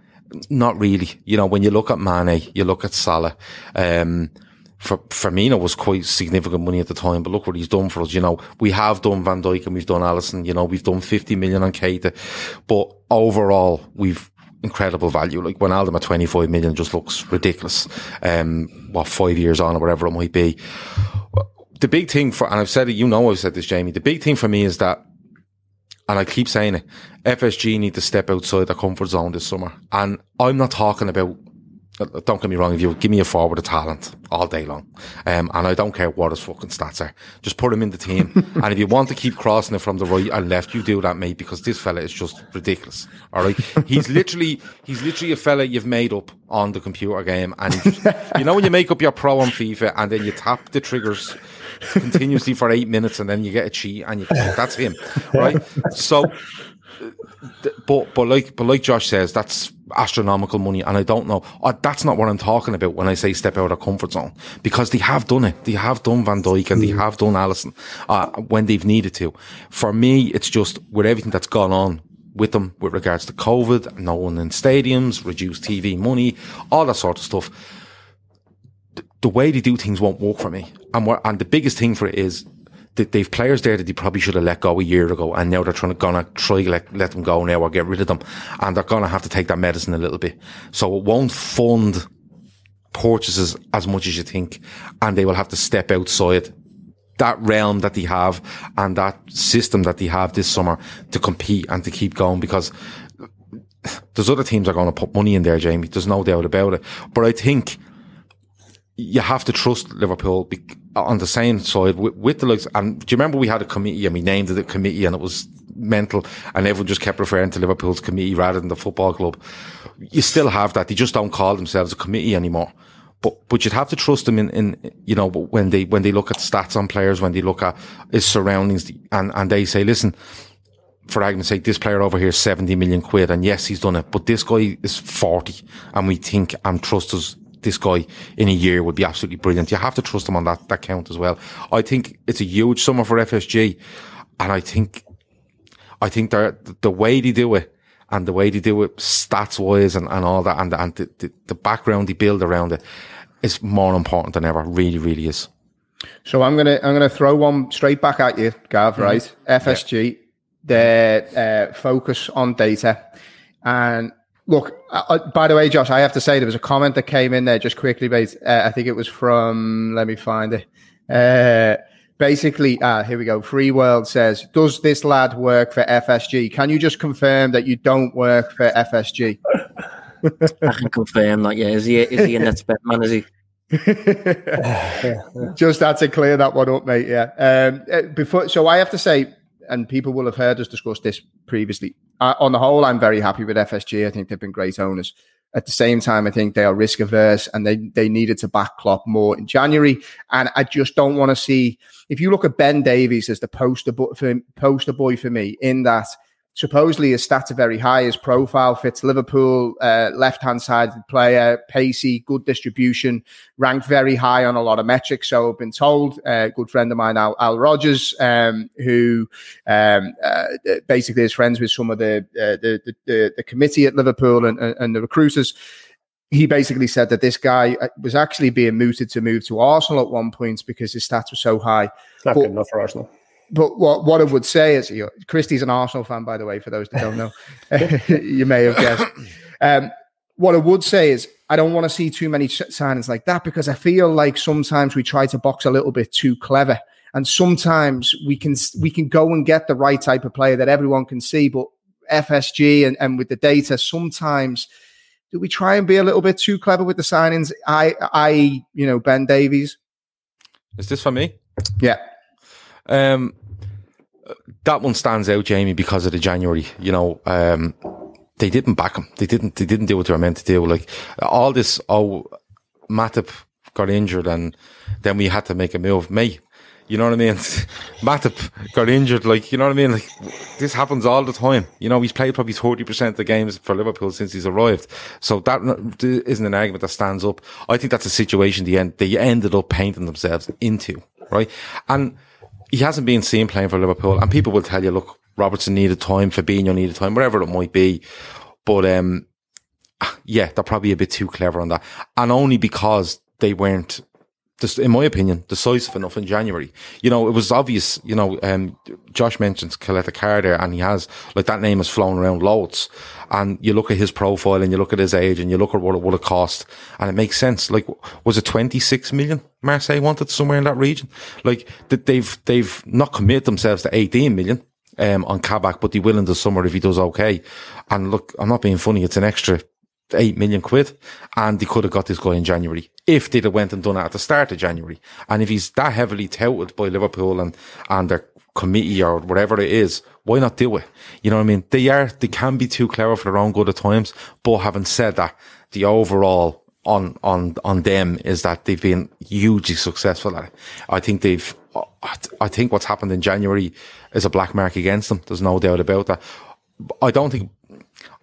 Not really. You know, when you look at Mane, you look at Salah. Um, for Firmino was quite significant money at the time, but look what he's done for us. You know, we have done Van Dijk and we've done Alisson. You know, we've done 50 million on Keita, but overall we've incredible value. Like Wijnaldum at 25 million just looks ridiculous. Um, what five years on or whatever it might be. The big thing for, and I've said it, you know, I've said this, Jamie. The big thing for me is that, and I keep saying it, FSG need to step outside their comfort zone this summer. And I'm not talking about don't get me wrong, if you give me a forward of talent all day long, um, and I don't care what his fucking stats are, just put him in the team. and if you want to keep crossing it from the right and left, you do that, mate, because this fella is just ridiculous. All right. He's literally, he's literally a fella you've made up on the computer game. And just, you know, when you make up your pro on FIFA and then you tap the triggers continuously for eight minutes and then you get a cheat and you, that's him. Right. So, but but like but like Josh says, that's astronomical money, and I don't know. Uh, that's not what I'm talking about when I say step out of comfort zone because they have done it. They have done Van Dijk and they mm. have done Alisson uh, when they've needed to. For me, it's just with everything that's gone on with them with regards to COVID, no one in stadiums, reduced TV money, all that sort of stuff. The way they do things won't work for me, and and the biggest thing for it is they've players there that they probably should have let go a year ago, and now they're trying to gonna try let let them go now or get rid of them, and they're gonna have to take that medicine a little bit. So it won't fund purchases as much as you think, and they will have to step outside that realm that they have and that system that they have this summer to compete and to keep going because there's other teams are going to put money in there, Jamie. There's no doubt about it. But I think you have to trust Liverpool on the same side with, with, the likes. And do you remember we had a committee and we named it a committee and it was mental and everyone just kept referring to Liverpool's committee rather than the football club. You still have that. They just don't call themselves a committee anymore. But, but you'd have to trust them in, in, you know, when they, when they look at stats on players, when they look at his surroundings and, and they say, listen, for argument's sake, this player over here is 70 million quid. And yes, he's done it, but this guy is 40 and we think and trust us this guy in a year would be absolutely brilliant. You have to trust him on that, that count as well. I think it's a huge summer for FSG. And I think, I think the, the way they do it and the way they do it stats wise and, and all that and, and the, the, the background they build around it is more important than ever. Really, really is. So I'm gonna I'm gonna throw one straight back at you, Gav. Mm-hmm. Right, FSG, yeah. their uh, focus on data, and Look, uh, by the way, Josh, I have to say there was a comment that came in there just quickly. Based, uh, I think it was from. Let me find it. Uh, basically, uh, here we go. Free World says, "Does this lad work for FSG? Can you just confirm that you don't work for FSG?" I can confirm that. Yeah, is he? Is he a NetBet man? Is he? just had to clear that one up, mate. Yeah. Um, uh, before, so I have to say, and people will have heard us discuss this previously. Uh, on the whole, I'm very happy with FSG. I think they've been great owners. At the same time, I think they are risk averse and they, they needed to back Klopp more in January. And I just don't want to see, if you look at Ben Davies as the poster, bo- for, poster boy for me, in that supposedly his stats are very high. His profile fits Liverpool, uh, left hand side player, pacey, good distribution, ranked very high on a lot of metrics. So I've been told, uh, a good friend of mine, Al, Al Rogers, um, who um, uh, basically is friends with some of the, uh, the, the, the, committee at Liverpool and, and the recruiters he basically said that this guy uh, was actually being mooted to move to Arsenal at one point because his stats were so high. Not but, good enough for Arsenal but what what I would say is, you know, Christy's an Arsenal fan, by the way, for those that don't know. you may have guessed. Um, what I would say is, I don't want to see too many signings like that because I feel like sometimes we try to box a little bit too clever, and sometimes we can we can go and get the right type of player that everyone can see, but FSG and, and with the data, sometimes do we try and be a little bit too clever with the signings? I I you know Ben Davies. Is this for me? Yeah. Um, that one stands out, Jamie, because of the January. You know, um, they didn't back him. They didn't. They didn't do what they were meant to do. Like all this. Oh, Matip got injured, and then we had to make a move. Me, you know what I mean? Matip got injured. Like you know what I mean? Like this happens all the time. You know, he's played probably 40% of the games for Liverpool since he's arrived. So that isn't an argument that stands up. I think that's a situation the end they ended up painting themselves into, right? And he hasn't been seen playing for Liverpool, and people will tell you, look, Robertson needed time, Fabinho needed time, whatever it might be. But um, yeah, they're probably a bit too clever on that, and only because they weren't in my opinion, decisive enough in January. You know, it was obvious, you know, um, Josh mentions Caleta Car there and he has, like that name has flown around loads. And you look at his profile and you look at his age and you look at what it would have cost and it makes sense. Like, was it 26 million Marseille wanted somewhere in that region? Like, they've, they've not committed themselves to 18 million. Um, on Kabak, but he will in the summer if he does okay. And look, I'm not being funny. It's an extra eight million quid, and they could have got this guy in January if they'd have went and done it at the start of January. And if he's that heavily touted by Liverpool and and their committee or whatever it is, why not do it? You know what I mean? They are they can be too clever for their own good at times. But having said that, the overall on on on them is that they've been hugely successful at it. I think they've. I think what's happened in January is a black mark against them. There's no doubt about that. I don't think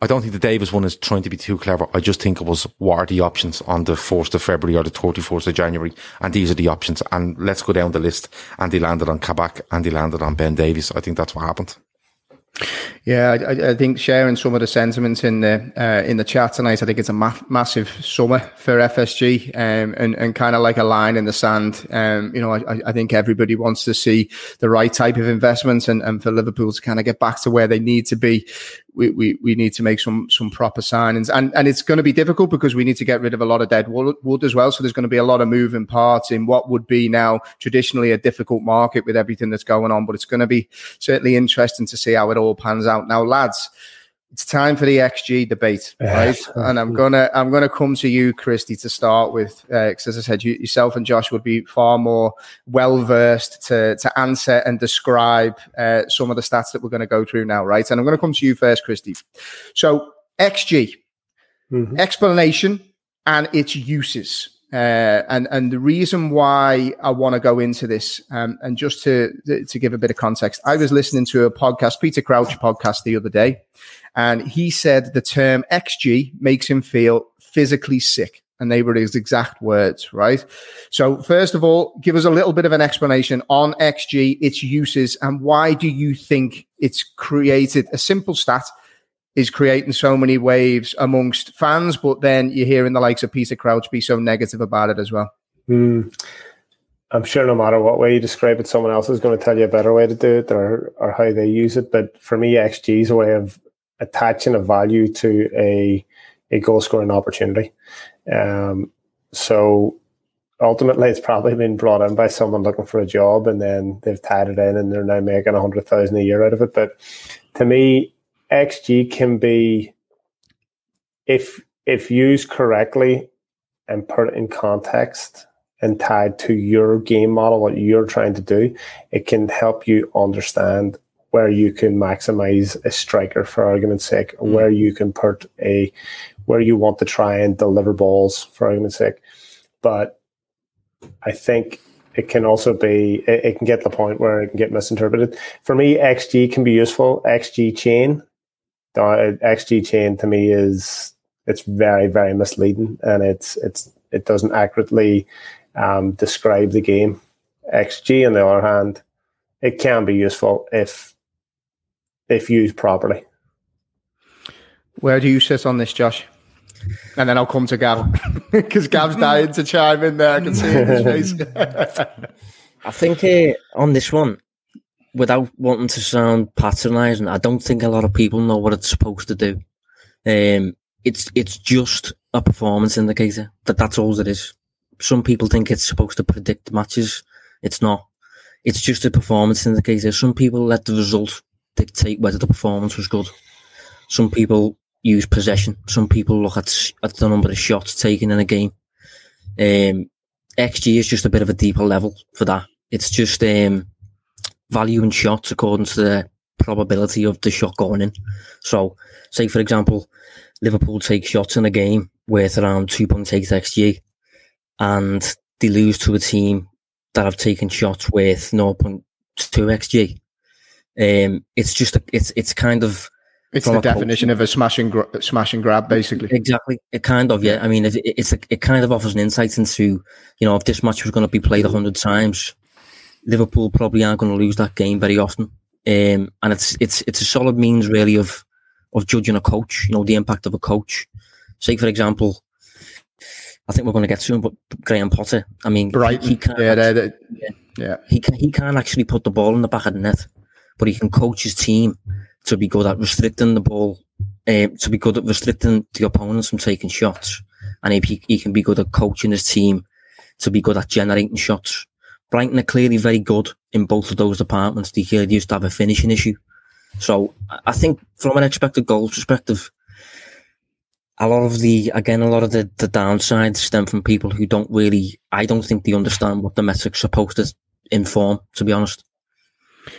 I don't think the Davies one is trying to be too clever. I just think it was what are the options on the 4th of February or the 34th of January. And these are the options. And let's go down the list. And they landed on Kabak and they landed on Ben Davies. I think that's what happened. Yeah, I, I, think sharing some of the sentiments in the uh, in the chat tonight. I think it's a ma- massive summer for FSG, um, and and kind of like a line in the sand. Um, you know, I, I think everybody wants to see the right type of investments, and, and for Liverpool to kind of get back to where they need to be we, we, we need to make some some proper signings. And and it's going to be difficult because we need to get rid of a lot of dead wood, wood as well. So there's going to be a lot of moving parts in what would be now traditionally a difficult market with everything that's going on. But it's going to be certainly interesting to see how it all pans out. Now lads it's time for the XG debate, right? and I'm gonna I'm gonna come to you, Christy, to start with, because uh, as I said, you, yourself and Josh would be far more well versed to to answer and describe uh, some of the stats that we're going to go through now, right? And I'm going to come to you first, Christy. So XG mm-hmm. explanation and its uses. Uh, and and the reason why I want to go into this, um, and just to to give a bit of context, I was listening to a podcast, Peter Crouch podcast, the other day, and he said the term XG makes him feel physically sick. And they were his exact words, right? So, first of all, give us a little bit of an explanation on XG, its uses, and why do you think it's created a simple stat is creating so many waves amongst fans, but then you're hearing the likes of Peter Crouch be so negative about it as well. Mm. I'm sure no matter what way you describe it, someone else is going to tell you a better way to do it or, or how they use it. But for me, XG is a way of attaching a value to a a goal scoring opportunity. Um, so ultimately, it's probably been brought in by someone looking for a job, and then they've tied it in, and they're now making a hundred thousand a year out of it. But to me, XG can be if if used correctly and put in context and tied to your game model, what you're trying to do, it can help you understand where you can maximize a striker for argument's sake, mm. where you can put a where you want to try and deliver balls for argument's sake. But I think it can also be it, it can get to the point where it can get misinterpreted. For me, XG can be useful. XG chain, XG chain to me is it's very very misleading and it's it's it doesn't accurately um, describe the game. XG, on the other hand, it can be useful if if used properly. Where do you sit on this, Josh? And then I'll come to Gav because Gav's dying to chime in there. I can see in his face. I think uh, on this one, without wanting to sound patronising, I don't think a lot of people know what it's supposed to do. Um, it's it's just a performance indicator. That that's all it is. Some people think it's supposed to predict matches. It's not. It's just a performance indicator. Some people let the result dictate whether the performance was good. Some people use possession. Some people look at, at the number of shots taken in a game. Um, XG is just a bit of a deeper level for that. It's just um, value in shots according to the probability of the shot going in. So, say for example, Liverpool take shots in a game worth around 2.8 XG and they lose to a team that have taken shots worth 0.2 XG. Um, it's just a, it's it's kind of it's the definition of a smash and gra- smash and grab, basically. Exactly. It kind of yeah. I mean, it, it's a, it kind of offers an insight into you know if this match was going to be played a hundred times, Liverpool probably aren't going to lose that game very often. Um, and it's it's it's a solid means really of of judging a coach. You know the impact of a coach. Say for example, I think we're going to get to him, but Graham Potter. I mean, right? He, he can't. Yeah, yeah, yeah. He can he can't actually put the ball in the back of the net but he can coach his team to be good at restricting the ball, um, to be good at restricting the opponents from taking shots. And if he, he can be good at coaching his team to be good at generating shots. Brighton are clearly very good in both of those departments. They clearly used to have a finishing issue. So I think from an expected goals perspective, a lot of the again a lot of the the downsides stem from people who don't really I don't think they understand what the metric's supposed to inform. To be honest.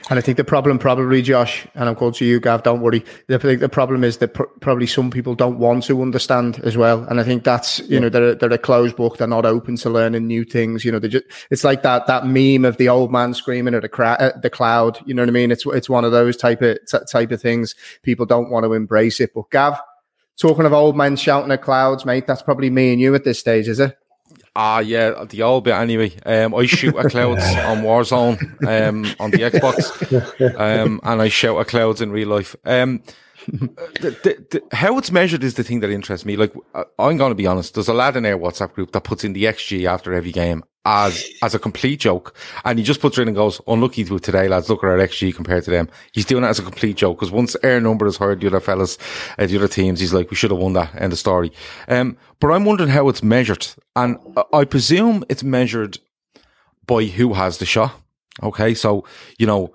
And I think the problem, probably, Josh, and I'm called to you, Gav. Don't worry. I think the problem is that pr- probably some people don't want to understand as well. And I think that's you know they're they're a closed book. They're not open to learning new things. You know, they just it's like that that meme of the old man screaming at the cra- at the cloud. You know what I mean? It's it's one of those type of t- type of things. People don't want to embrace it. But Gav, talking of old men shouting at clouds, mate, that's probably me and you at this stage, is it? Ah, yeah, the old bit anyway. Um, I shoot at clouds on Warzone um, on the Xbox, um, and I shout at clouds in real life. Um, the, the, the, how it's measured is the thing that interests me. Like, I'm going to be honest. There's a lad in our WhatsApp group that puts in the XG after every game as as a complete joke, and he just puts it in and goes, "Unlucky with today, lads. Look at our XG compared to them." He's doing it as a complete joke because once our number is heard the other fellas, uh, the other teams, he's like, "We should have won that." End of story. Um, but I'm wondering how it's measured, and I presume it's measured by who has the shot. Okay, so you know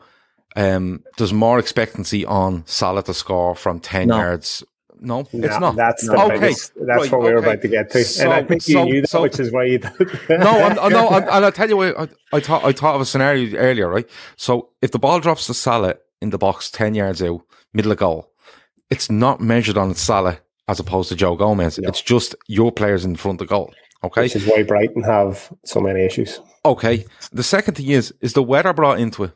um, there's more expectancy on Salah to score from 10 No. yards. No, No, it's not. That's the okay. biggest, that's right, what we were okay. about to get to. So- and I think you so- knew that, so- which is why you no, I'm, no, I'm, and I'll tell you what, I, I thought, I thought of a scenario earlier, right? So if the ball drops to Salah in the box 10 yards out, middle of goal, it's not measured on Salah as opposed to Joe Gomez. It's just your players in front of the goal. Okay. which is why Brighton have so many issues. Okay. The second thing is, is the weather brought into it?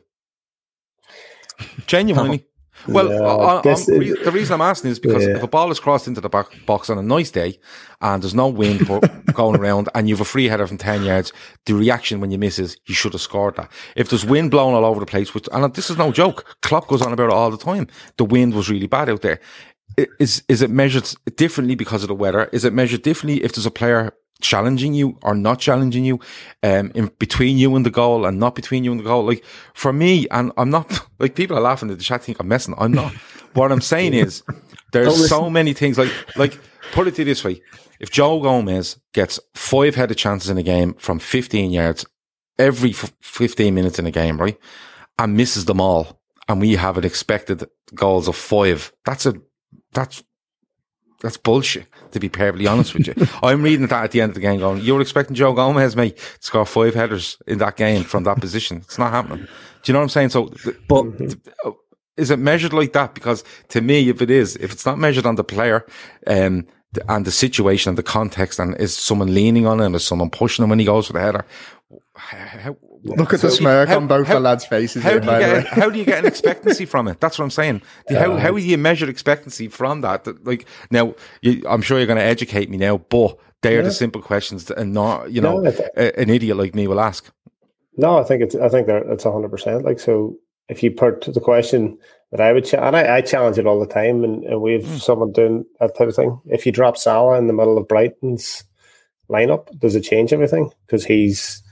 Genuinely. Well, No, I, I, this I'm, is- re- the reason I'm asking is because Yeah. if a ball is crossed into the back box on a nice day and there's no wind go- going around and you have a free header from 10 yards, the reaction when you miss is you should have scored that. If there's wind blowing all over the place, which, and this is no joke, Klopp goes on about it all the time. The wind was really bad out there. Is, is it measured differently because of the weather? Is it measured differently if there's a player challenging you or not challenging you, um, in between you and the goal and not between you and the goal? Like for me, and I'm not like people are laughing at the chat, think I'm messing. I'm not. what I'm saying is there's so many things like, like put it to this way. If Joe Gomez gets five headed chances in a game from 15 yards every f- 15 minutes in a game, right? And misses them all. And we have an expected goals of five. That's a, that's that's bullshit, to be perfectly honest with you. I'm reading that at the end of the game going, you were expecting Joe Gomez, mate, to score five headers in that game from that position. It's not happening. Do you know what I'm saying? So, th- But th- is it measured like that? Because to me, if it is, if it's not measured on the player, um, and the situation and the context, and is someone leaning on him, is someone pushing him when he goes for the header? How, Look at the smirk how- on both how- the lads' faces. how there, do you by the get way. how do you get an expectancy from it? That's what I'm saying. How how do you measure expectancy from that? Like now, you, I'm sure you're going to educate me now, but they are the simple questions, that, and not you know No, I thi- a- an idiot like me will ask. No, I think it's I think that it's hundred percent. Like so, if you put the question that I would, cha- and I, I challenge it all the time, and, and we have Hmm. someone doing that type of thing. If you drop Salah in the middle of Brighton's lineup, does it change everything? Because he's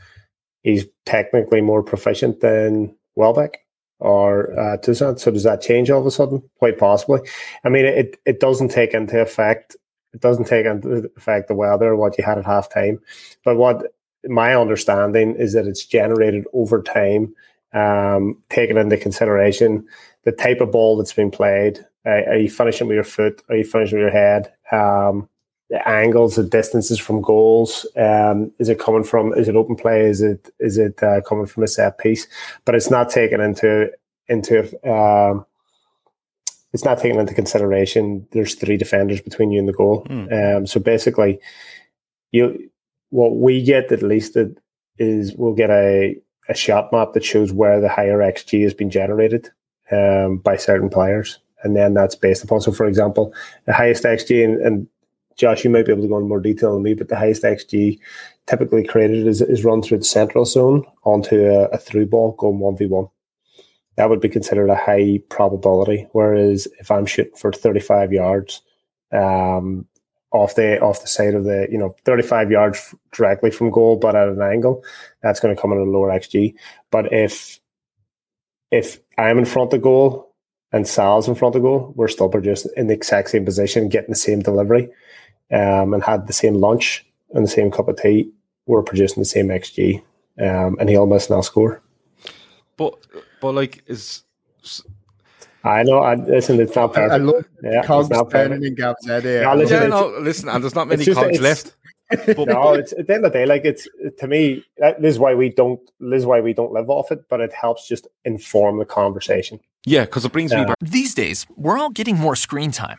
he's technically more proficient than Welbeck or uh, Trossard. So does that change all of a sudden? Quite possibly. I mean, it it doesn't take into effect. It doesn't take into effect the weather, what you had at half time. But what my understanding is that it's generated over time, um, taking into consideration the type of ball that's been played. Uh, are you finishing with your foot? Are you finishing with your head? Um, the angles, the distances from goals. Um, is it coming from? Is it open play? Is it is it uh, coming from a set piece? But it's not taken into into um, it's not taken into consideration. There's three defenders between you and the goal. Um, so basically, you what we get at least it- is we'll get a a shot map that shows where the higher xG has been generated um, by certain players, and then that's based upon. So, for example, the highest xG, and, and Josh, you might be able to go into more detail than me, but the highest xG typically created is, is run through the central zone onto a, a through ball going one v one. That would be considered a high probability. Whereas if I'm shooting for 35 yards, um, off the off the side of the you know 35 yards directly from goal but at an angle that's going to come in a lower xg but if if i'm in front of goal and Salah's in front of goal we're still producing in the exact same position getting the same delivery um, and had the same lunch and the same cup of tea we're producing the same xg um, and he'll miss and i'll score But but like is I know. I, listen, it's not perfect. I love yeah, cogs it's not turning perfect. in Gav's head here. Yeah, listen, Yeah, no, listen, and there's not many it's just- cogs left. But no, it's at the end of the day, like it's to me, that, this is why we don't. This is why we don't live off it, but it helps just inform the conversation. yeah, because it brings me back. These days, we're all getting more screen time,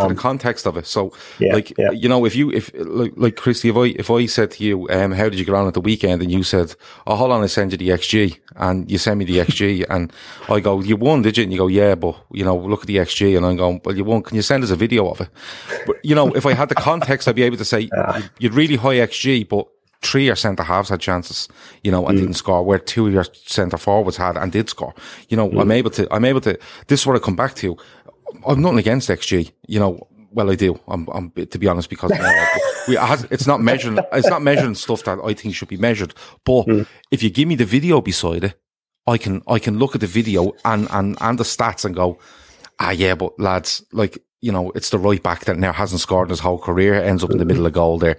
to the context of it. So, Um, Yeah, like yeah. you know, if you if like, like Christy, if I if I said to you, um, how did you get on at the weekend, and you said, oh, hold on, I send you the XG, and you send me the XG, and I go, you won, did you? And you go, yeah, but you know, look at the XG, and I'm going, well, you won. Can you send us a video of it? But you know, if I had the context, I'd be able to say you'd really high XG, but. Three your centre halves had chances, you know, and didn't score. Where two of your centre forwards had and did score. You know, I'm able to. I'm able to. This is what I come back to. I've nothing against XG. You know, well, I do. I'm, I'm to be honest because we it has, it's not measuring. It's not measuring stuff that I think should be measured. But if you give me the video beside it, I can I can look at the video and and and the stats and go, ah, yeah, but lads, like you know, it's the right back that now hasn't scored in his whole career, ends up in the middle of goal there.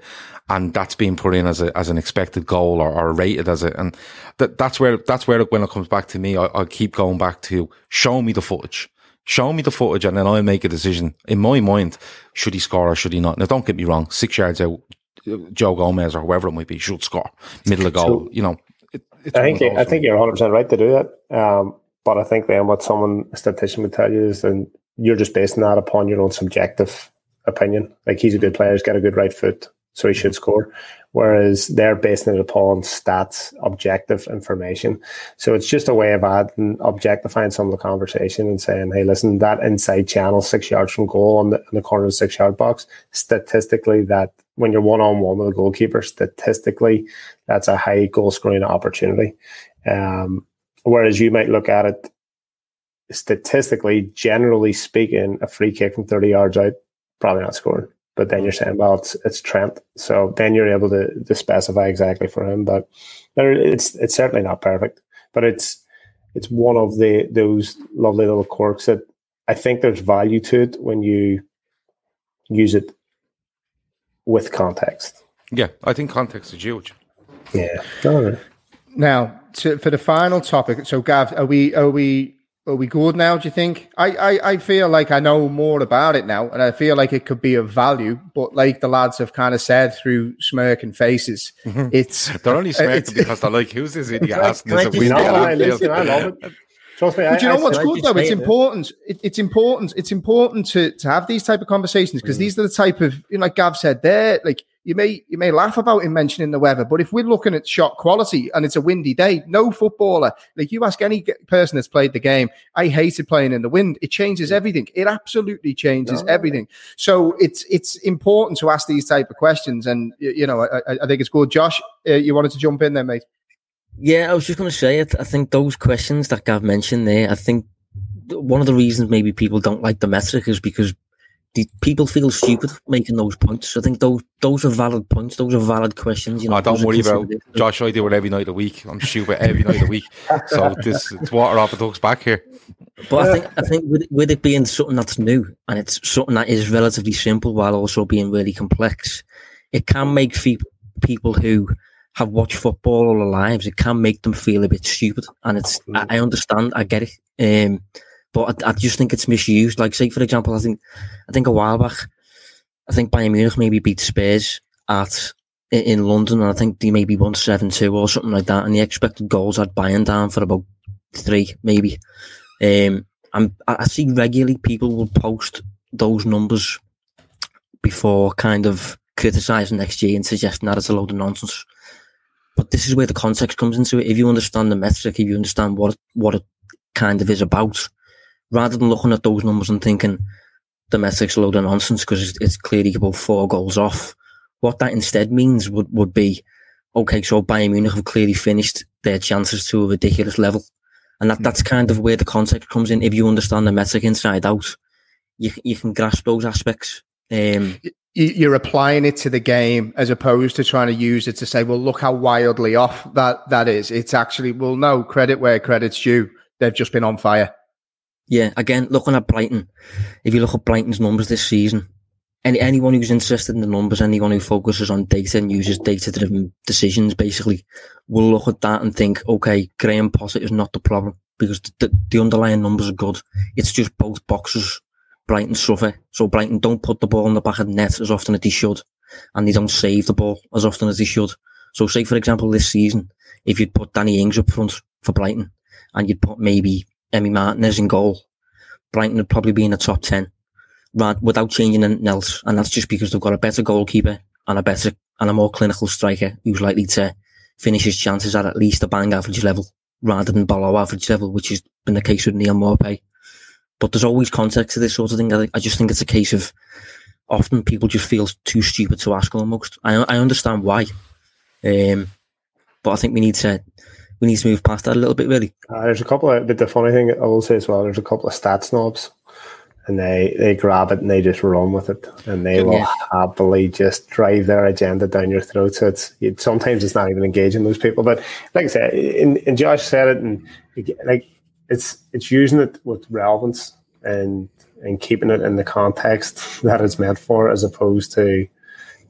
And that's being put in as a, as an expected goal or, or rated as it. And that, that's where, that's where when it comes back to me, I, I keep going back to show me the footage. Show me the footage and then I'll make a decision in my mind. Should he score or should he not? Now don't get me wrong. Six yards out, Joe Gomez or whoever it might be should score middle of goal. you know, it, I think I think you're 100 percent right to do that. Um, but I think then what someone a statistician would tell you is then you're just basing that upon your own subjective opinion. Like he's a good player, he's got a good right foot, so he should score. Whereas they're basing it upon stats, objective information. So it's just a way of adding objectifying some of the conversation and saying, hey, listen, that inside channel six yards from goal on the, in the corner of the six yard box, statistically that when you're one on one with a goalkeeper, statistically that's a high goal scoring opportunity. Um, whereas you might look at it statistically, generally speaking, a free kick from 30 yards out, probably not scoring. But then mm-hmm. you're saying, well, it's, it's Trent. So then you're able to, to specify exactly for him. But there, it's it's certainly not perfect. But it's it's one of the those lovely little quirks that I think there's value to it when you use it with context. Yeah, I think context is huge. Yeah. Now, to, for the final topic, so Gav, are we are we are we good now? Do you think? I, I I feel like I know more about it now, and I feel like it could be of value. But like the lads have kind of said through smirking faces, mm-hmm. it's They're only it's- smirking because they're like, who's this idiot Can I- asking can us we No, get I, listen, I love it. Trust me. But you know I, what's can I good just though? It's say it? important. It, it's important. It's important to to have these type of conversations because mm-hmm. these are the type of you know, like Gav said they're Like you may you may laugh about him mentioning the weather, but if we're looking at shot quality and it's a windy day, no footballer like you ask any person that's played the game. I hated playing in the wind. It changes everything. It absolutely changes everything. So it's it's important to ask these type of questions, and you know I, I- think it's good. Josh, uh, you wanted to jump in there, mate. Yeah, I was just going to say it. I think those questions that Gav mentioned there, I think one of the reasons maybe people don't like the metric is because people feel stupid making those points. I think those those are valid points. Those are valid questions. You know, Oh, don't worry about Josh. I do it every night of the week. I'm stupid every night of the week. So this it's water off the duck's back here. But I think I think with, with it being something that's new and it's something that is relatively simple while also being really complex, it can make fe- people who have watched football all their lives, it can make them feel a bit stupid. And it's I, I understand, I get it. Um, but I, I just think it's misused. Like say for example, I think I think a while back, I think Bayern Munich maybe beat Spurs at in, London, and I think they maybe won seven two or something like that. And the expected goals had Bayern down for about three, maybe. Um, I'm, I I see regularly people will post those numbers before kind of criticizing XG and suggesting that it's a load of nonsense. But this is where the context comes into it. If you understand the metric, if you understand what what it kind of is about, rather than looking at those numbers and thinking the metric's a load of nonsense because it's, it's clearly about four goals off. What that instead means would, would be, okay, so Bayern Munich have clearly finished their chances to a ridiculous level. And that, that's kind of where the context comes in. If you understand the metric inside out, you you can grasp those aspects. Um, you're applying it to the game as opposed to trying to use it to say, well, look how wildly off that that is. It's actually, well, no, credit where credit's due. They've just been on fire. Yeah, again, looking at Brighton, if you look at Brighton's numbers this season, any anyone who's interested in the numbers, anyone who focuses on data and uses data-driven decisions, basically, will look at that and think, okay, Graham Potter is not the problem because the, the underlying numbers are good. It's just both boxes Brighton suffer. So Brighton don't put the ball in the back of the net as often as they should, and they don't save the ball as often as they should. So, say for example, this season, if you'd put Danny Ings up front for Brighton, and you'd put maybe Emi Martinez in goal, Brighton would probably be in the top ten, right, without changing anything else. And that's just because they've got a better goalkeeper and a better and a more clinical striker who's likely to finish his chances at at least a bang average level rather than below average level, which has been the case with Neal Maupay. But there's always context to this sort of thing. I, I just think it's a case of often people just feel too stupid to ask almost. I, I understand why. Um, but I think we need to we need to move past that a little bit really. Uh, there's a couple of but the funny thing I will say as well, there's a couple of stat snobs and they, they grab it and they just run with it and they will yeah. happily just drive their agenda down your throat. So it's it, sometimes it's not even engaging those people. But like I said, and, and Josh said it, and like it's it's using it with relevance and and keeping it in the context that it's meant for, as opposed to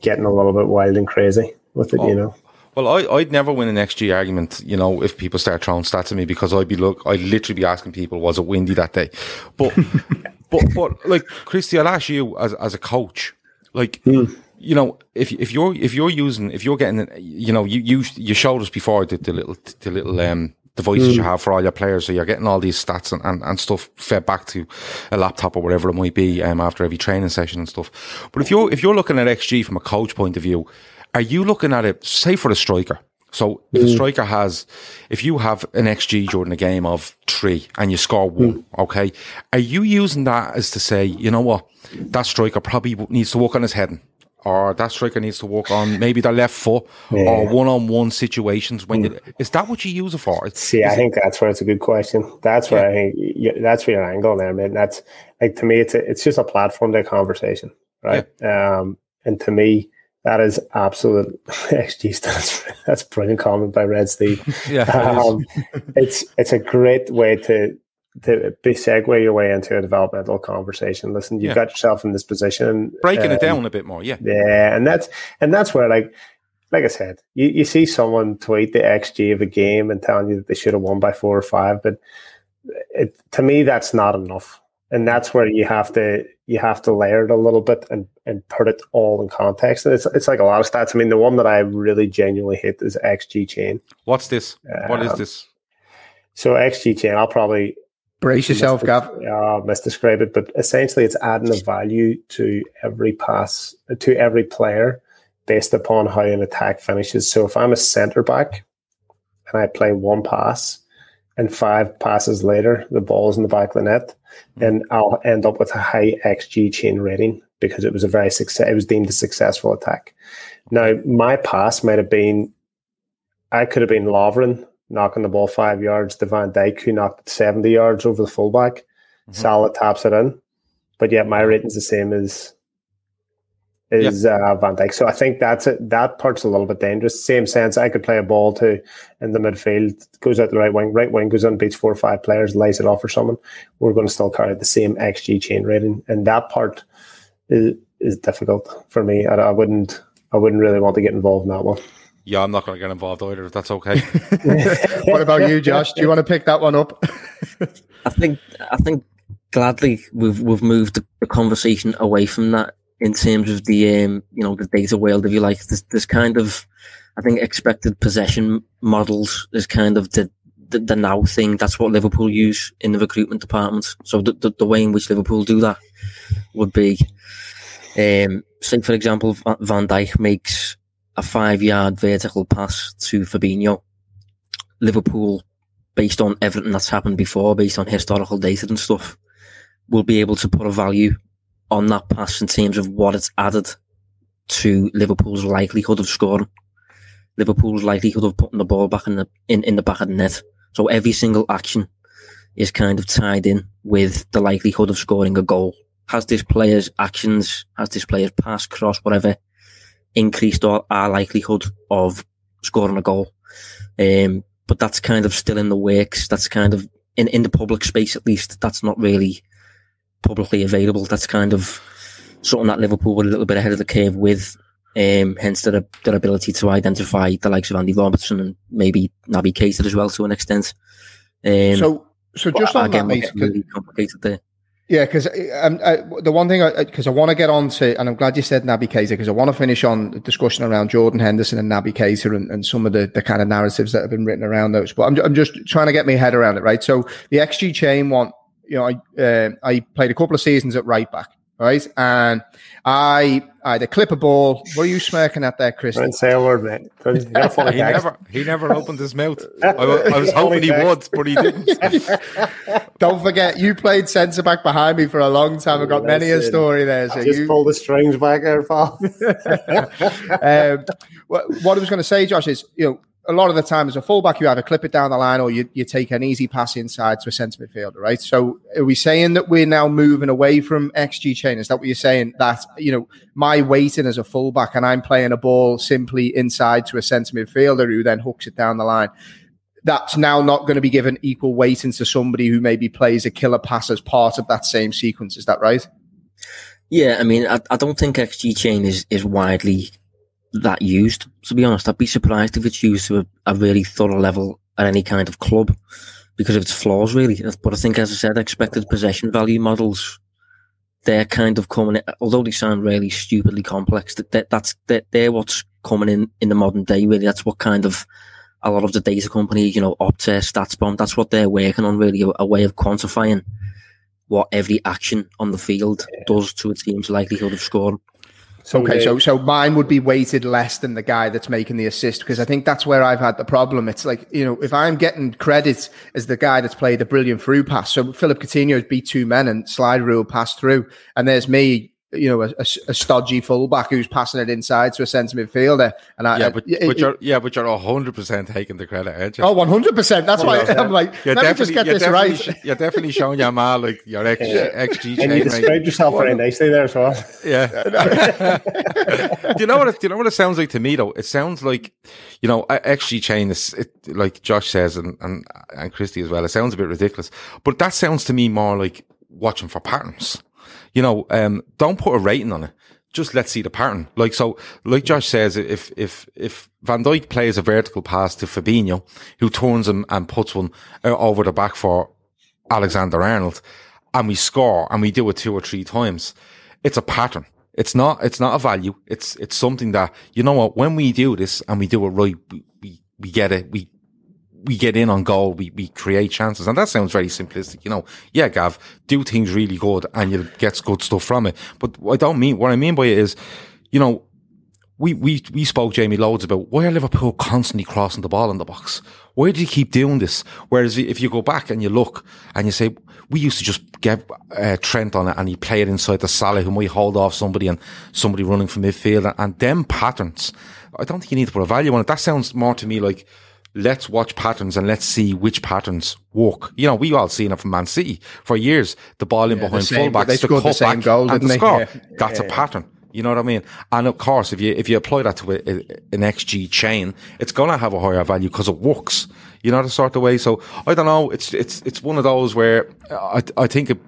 getting a little bit wild and crazy with it. Oh. You know. Well, I, I'd never win an XG argument, you know, if people start throwing stats at me because I'd be look, I'd literally be asking people, was it windy that day? But, but, but like, Christy, I'll ask you as, as a coach, like, mm. you know, if, if you're, if you're using, if you're getting, you know, you, you, you showed us before the, the little, the little, um, devices mm. you have for all your players. So you're getting all these stats and, and, and stuff fed back to a laptop or whatever it might be um, after every training session and stuff. But if you're if you're looking at XG from a coach point of view, are you looking at it say for the striker? So if mm. a striker has, if you have an XG during the game of three and you score one, mm. okay, are you using that as to say, you know what, that striker probably needs to work on his heading? or that striker needs to work on maybe their left foot yeah. or one-on-one situations. When you, is that what you use it for? See, I think that's where it's a good question. That's where yeah. I think you, that's where your angle there, man. That's like to me, it's a, it's just a platform to conversation, right? Yeah. Um, and to me, that is absolute XG stats. That's brilliant comment by Red Steve. yeah, um, it's it's a great way to to be segue your way into a developmental conversation. Listen, you've yeah. got yourself in this position, breaking um, it down a bit more. Yeah, yeah, and that's and that's where like like I said, you, you see someone tweet the XG of a game and telling you that they should have won by four or five, but it, to me that's not enough, and that's where you have to you have to layer it a little bit and and put it all in context. And it's it's like a lot of stats. I mean, the one that I really genuinely hate is XG chain. What's this? Um, what is um, this? So XG chain, I'll probably Brace yourself, Gav. Yeah, misdescribe it, but essentially it's adding a value to every pass, to every player based upon how an attack finishes. So if I'm a centre back and I play one pass and five passes later, the ball's in the back of the net, then I'll end up with a high XG chain rating because it was a very success, it was deemed a successful attack. Now, my pass might have been, I could have been Lovren knocking the ball five yards Van Dijk, who knocked 70 yards over the fullback. Mm-hmm. Salah taps it in. But yet my rating's the same as is yep. uh, Van Dijk. So I think that's it. That part's a little bit dangerous. Same sense, I could play a ball to in the midfield, goes out the right wing, right wing goes in, beats four or five players, lays it off for someone. We're going to still carry the same XG chain rating, and that part is is difficult for me. I, I wouldn't, I wouldn't really want to get involved in that one. Yeah, I'm not going to get involved either. If that's okay. what about you, Josh? Do you want to pick that one up? I think I think gladly we've we've moved the conversation away from that in terms of the um, you know the data world, if you like. This, there's kind of I think expected possession models is kind of the, the, the now thing. That's what Liverpool use in the recruitment department. So the, the, the way in which Liverpool do that would be, um, say for example, Van Dijk makes a five yard vertical pass to Fabinho. Liverpool, based on everything that's happened before, based on historical data and stuff, will be able to put a value on that pass in terms of what it's added to Liverpool's likelihood of scoring. Liverpool's likelihood of putting the ball back in the in, in the back of the net. So every single action is kind of tied in with the likelihood of scoring a goal has this player's actions, has this player's pass, cross, whatever, increased our, our likelihood of scoring a goal? Um, but that's kind of still in the works. That's kind of in, in the public space, at least. That's not really publicly available. That's kind of something that Liverpool were a little bit ahead of the curve with. Um, hence their, their ability to identify the likes of Andy Robertson and maybe Naby Keita as well to an extent. Um, so, so just on again, that, mate, really complicated there. Yeah, because um, the one thing, because I, I want to get on to, and I'm glad you said Naby Keita, because I want to finish on the discussion around Jordan Henderson and Naby Keita and, and some of the, the kind of narratives that have been written around those. But I'm, I'm just trying to get my head around it, right? So the XG chain one, you know, I, uh, I played a couple of seasons at right back right? And I I had a clip a ball. What are you smirking at there, Chris? Don't say a word, mate. he never he never opened his mouth. I, I was hoping he would, but he didn't. Don't forget, you played centre back behind me for a long time. I've got many a story there. So I just you pulled the strings back there, pal. um, what, what I was going to say, Josh, is you know a lot of the time as a fullback, you either clip it down the line or you, you take an easy pass inside to a centre midfielder, right? So are we saying that we're now moving away from XG chain? Is that what you're saying? That, you know, my weighting as a fullback and I'm playing a ball simply inside to a centre midfielder who then hooks it down the line. That's now not going to be given equal weighting to somebody who maybe plays a killer pass as part of that same sequence. Is that right? Yeah, I mean, I, I don't think XG chain is, is widely that used. To be honest, I'd be surprised if it's used to a, a, really thorough level at any kind of club because of its flaws, really. But I think, as I said, expected possession value models, they're kind of coming, although they sound really stupidly complex, that, that's, that they're what's coming in in the modern day, really. That's what kind of a lot of the data companies, you know, Opta, StatsBomb, that's what they're working on, really, a, a way of quantifying what every action on the field does to a team's likelihood of scoring. So, okay, so so mine would be weighted less than the guy that's making the assist because I think that's where I've had the problem. It's like you know if I'm getting credit as the guy that's played a brilliant through pass, so Philip Coutinho has beat two men and slide rule pass through, and there's me you know, a, a, a, stodgy fullback who's passing it inside to a centre midfielder. And I, yeah, but, it, but you're, yeah, but you're hundred percent taking the credit, aren't you? Oh, one hundred percent. That's why I'm like, you're let me just get this right. Sh- you're definitely showing your man like your ex yeah. XG. And you described yourself very nicely there as well. Yeah. do you know what? It, do you know what it sounds like to me though? It sounds like you know XG chain is it, like Josh says and and and Christy as well. It sounds a bit ridiculous, but that sounds to me more like watching for patterns you know, um, don't put a rating on it. Just let's see the pattern. Like so, like Josh says, if if if Van Dijk plays a vertical pass to Fabinho, who turns him and puts one uh, over the back for Alexander Arnold, and we score and we do it two or three times, it's a pattern. It's not. It's not a value. It's it's something that you know what. When we do this and we do it right, we we, we get it. We we get in on goal, we, we create chances. And that sounds very simplistic. You know, yeah, Gav, do things really good and you'll get good stuff from it. But I don't mean, what I mean by it is, you know, we, we, we spoke, Jamie, loads about why are Liverpool constantly crossing the ball in the box? Why do you keep doing this? Whereas if you go back and you look and you say, we used to just get uh, Trent on it and he play it inside the Salah who might hold off somebody and somebody running from midfield and, and them patterns. I don't think you need to put a value on it. That sounds more to me like, let's watch patterns and let's see which patterns work. You know, we all seen it from Man City for years. The ball in yeah, behind same, fullbacks, the cut the back goal, and the score. Yeah. That's yeah. a pattern. You know what I mean? And of course, if you if you apply that to a, a, an XG chain, it's gonna have a higher value because it works. You know the sort of way. So I don't know. It's it's it's one of those where I I think it,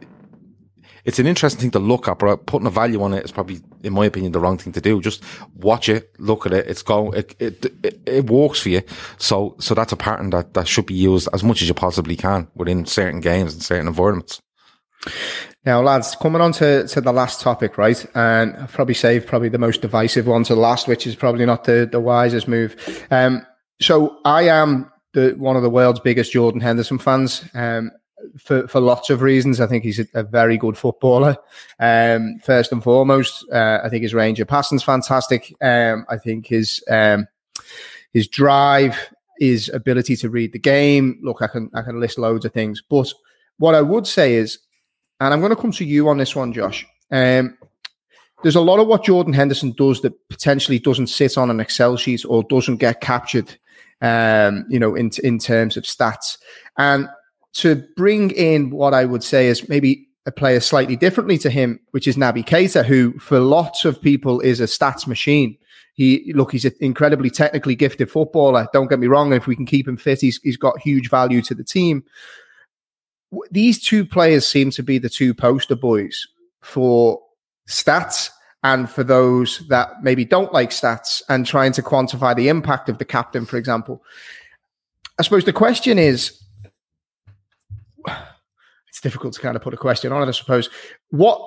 it's an interesting thing to look at, but putting a value on it is probably, in my opinion, the wrong thing to do. Just watch it, look at it. It's going, it, it, it, it works for you. So, so that's a pattern that, that should be used as much as you possibly can within certain games and certain environments. Now, lads, coming on to, to the last topic, right? And I've probably save probably the most divisive one to last, which is probably not the, the wisest move. Um, so I am the, one of the world's biggest Jordan Henderson fans. Um, for, for lots of reasons. I think he's a, a very good footballer. Um, first and foremost, uh, I think his range of passing's fantastic. Um, I think his um, his drive, his ability to read the game. Look, I can I can list loads of things, but what I would say is, and I'm going to come to you on this one, Josh. Um, there's a lot of what Jordan Henderson does that potentially doesn't sit on an Excel sheet or doesn't get captured, um, you know, in in terms of stats. And to bring in what I would say is maybe a player slightly differently to him, which is Naby Keita, who for lots of people is a stats machine. He look, he's an incredibly technically gifted footballer. Don't get me wrong. If we can keep him fit, he's he's got huge value to the team. These two players seem to be the two poster boys for stats and for those that maybe don't like stats and trying to quantify the impact of the captain, for example. I suppose the question is it's difficult to kind of put a question on it, I suppose. What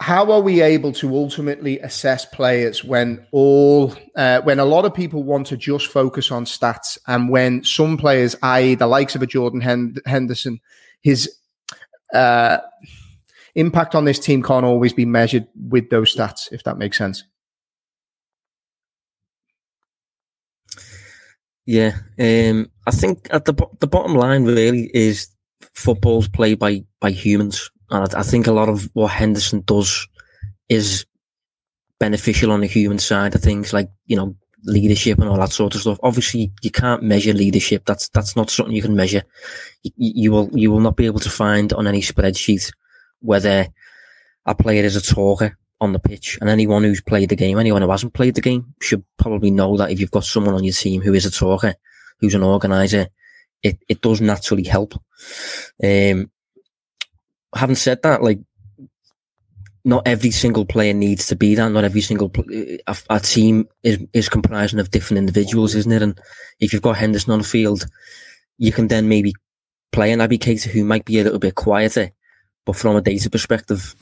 how are we able to ultimately assess players when all uh, when a lot of people want to just focus on stats and when some players i.e the likes of a jordan henderson his uh, impact on this team can't always be measured with those stats, if that makes sense. Yeah, um, I think at the the bottom line really is football's played by by humans, and I, I think a lot of what Henderson does is beneficial on the human side of things, like you know leadership and all that sort of stuff. Obviously, you can't measure leadership. That's that's not something you can measure. You, you will you will not be able to find on any spreadsheet whether a player is a talker on the pitch. And anyone who's played the game, anyone who hasn't played the game, should probably know that if you've got someone on your team who is a talker, who's an organizer, it, it does naturally help. Um, having said that, like, not every single player needs to be that. Not every single a, a, team is is comprising of different individuals, isn't it? And if you've got Henderson on the field, you can then maybe play an Naby Keita who might be a little bit quieter, but from a data perspective,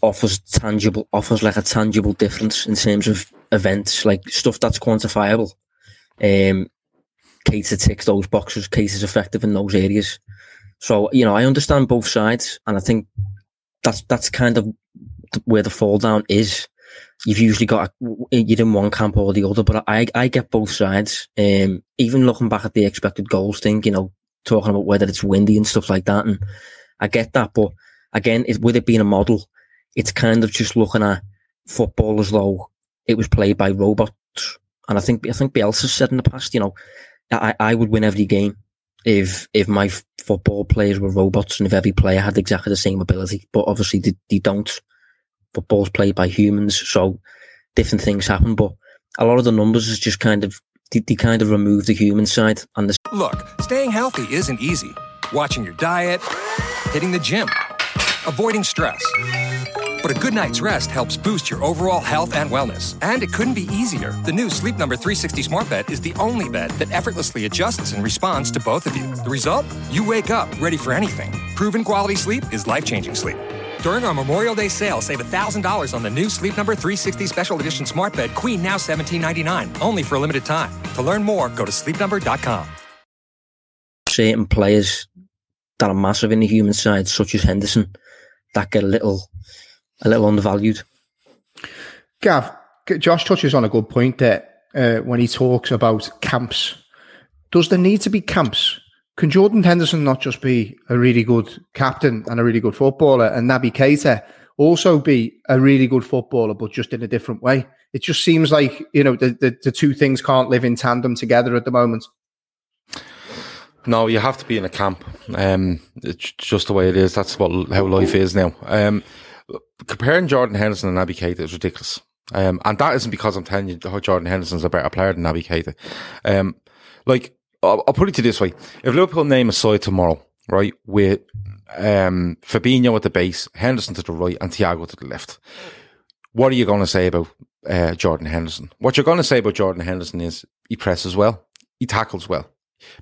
offers tangible offers like a tangible difference in terms of events, like stuff that's quantifiable. Um, Keita ticks those boxes. Keita's effective in those areas. So you know, I understand both sides, and I think that's that's kind of where the fall down is. You've usually got a, you're in one camp or the other, but I I get both sides. Um, even looking back at the expected goals thing, you know, talking about whether it's windy and stuff like that, and I get that, but again, it, with it being a model, it's kind of just looking at football as though it was played by robots. And I think I think Bielsa said in the past, you know, I, I would win every game if if my football players were robots and if every player had exactly the same ability. But obviously they, they don't. Football's played by humans, so different things happen. But a lot of the numbers is just kind of they, they kind of remove the human side and the. Look, staying healthy isn't easy. Watching your diet hitting the gym, avoiding stress. But a good night's rest helps boost your overall health and wellness. And it couldn't be easier. The new Sleep Number 360 Smart Bed is the only bed that effortlessly adjusts and responds to both of you. The result? You wake up ready for anything. Proven quality sleep is life changing sleep. During our Memorial Day sale, save $1,000 on the new Sleep Number 360 Special Edition Smart Bed, Queen now $17.99, only for a limited time. To learn more, go to sleepnumber.com. Certain players that are massive in the human side, such as Henderson, that get a little a little undervalued. Gav, Josh touches on a good point there uh, when he talks about camps. Does there need to be camps? Can Jordan Henderson not just be a really good captain and a really good footballer, and Naby Keita also be a really good footballer, but just in a different way? It just seems like you know the, the, the two things can't live in tandem together at the moment. No, you have to be in a camp. Um, it's just the way it is. That's what how life is now. Um, comparing Jordan Henderson and Naby Keita is ridiculous. Um, and that isn't because I'm telling you how Jordan Henderson's a better player than Naby Keita. Um, like, I'll, I'll, put it to this way. If Liverpool name a side tomorrow, right, with, um, Fabinho at the base, Henderson to the right, and Thiago to the left, what are you going to say about, uh, Jordan Henderson? What you're going to say about Jordan Henderson is he presses well, he tackles well,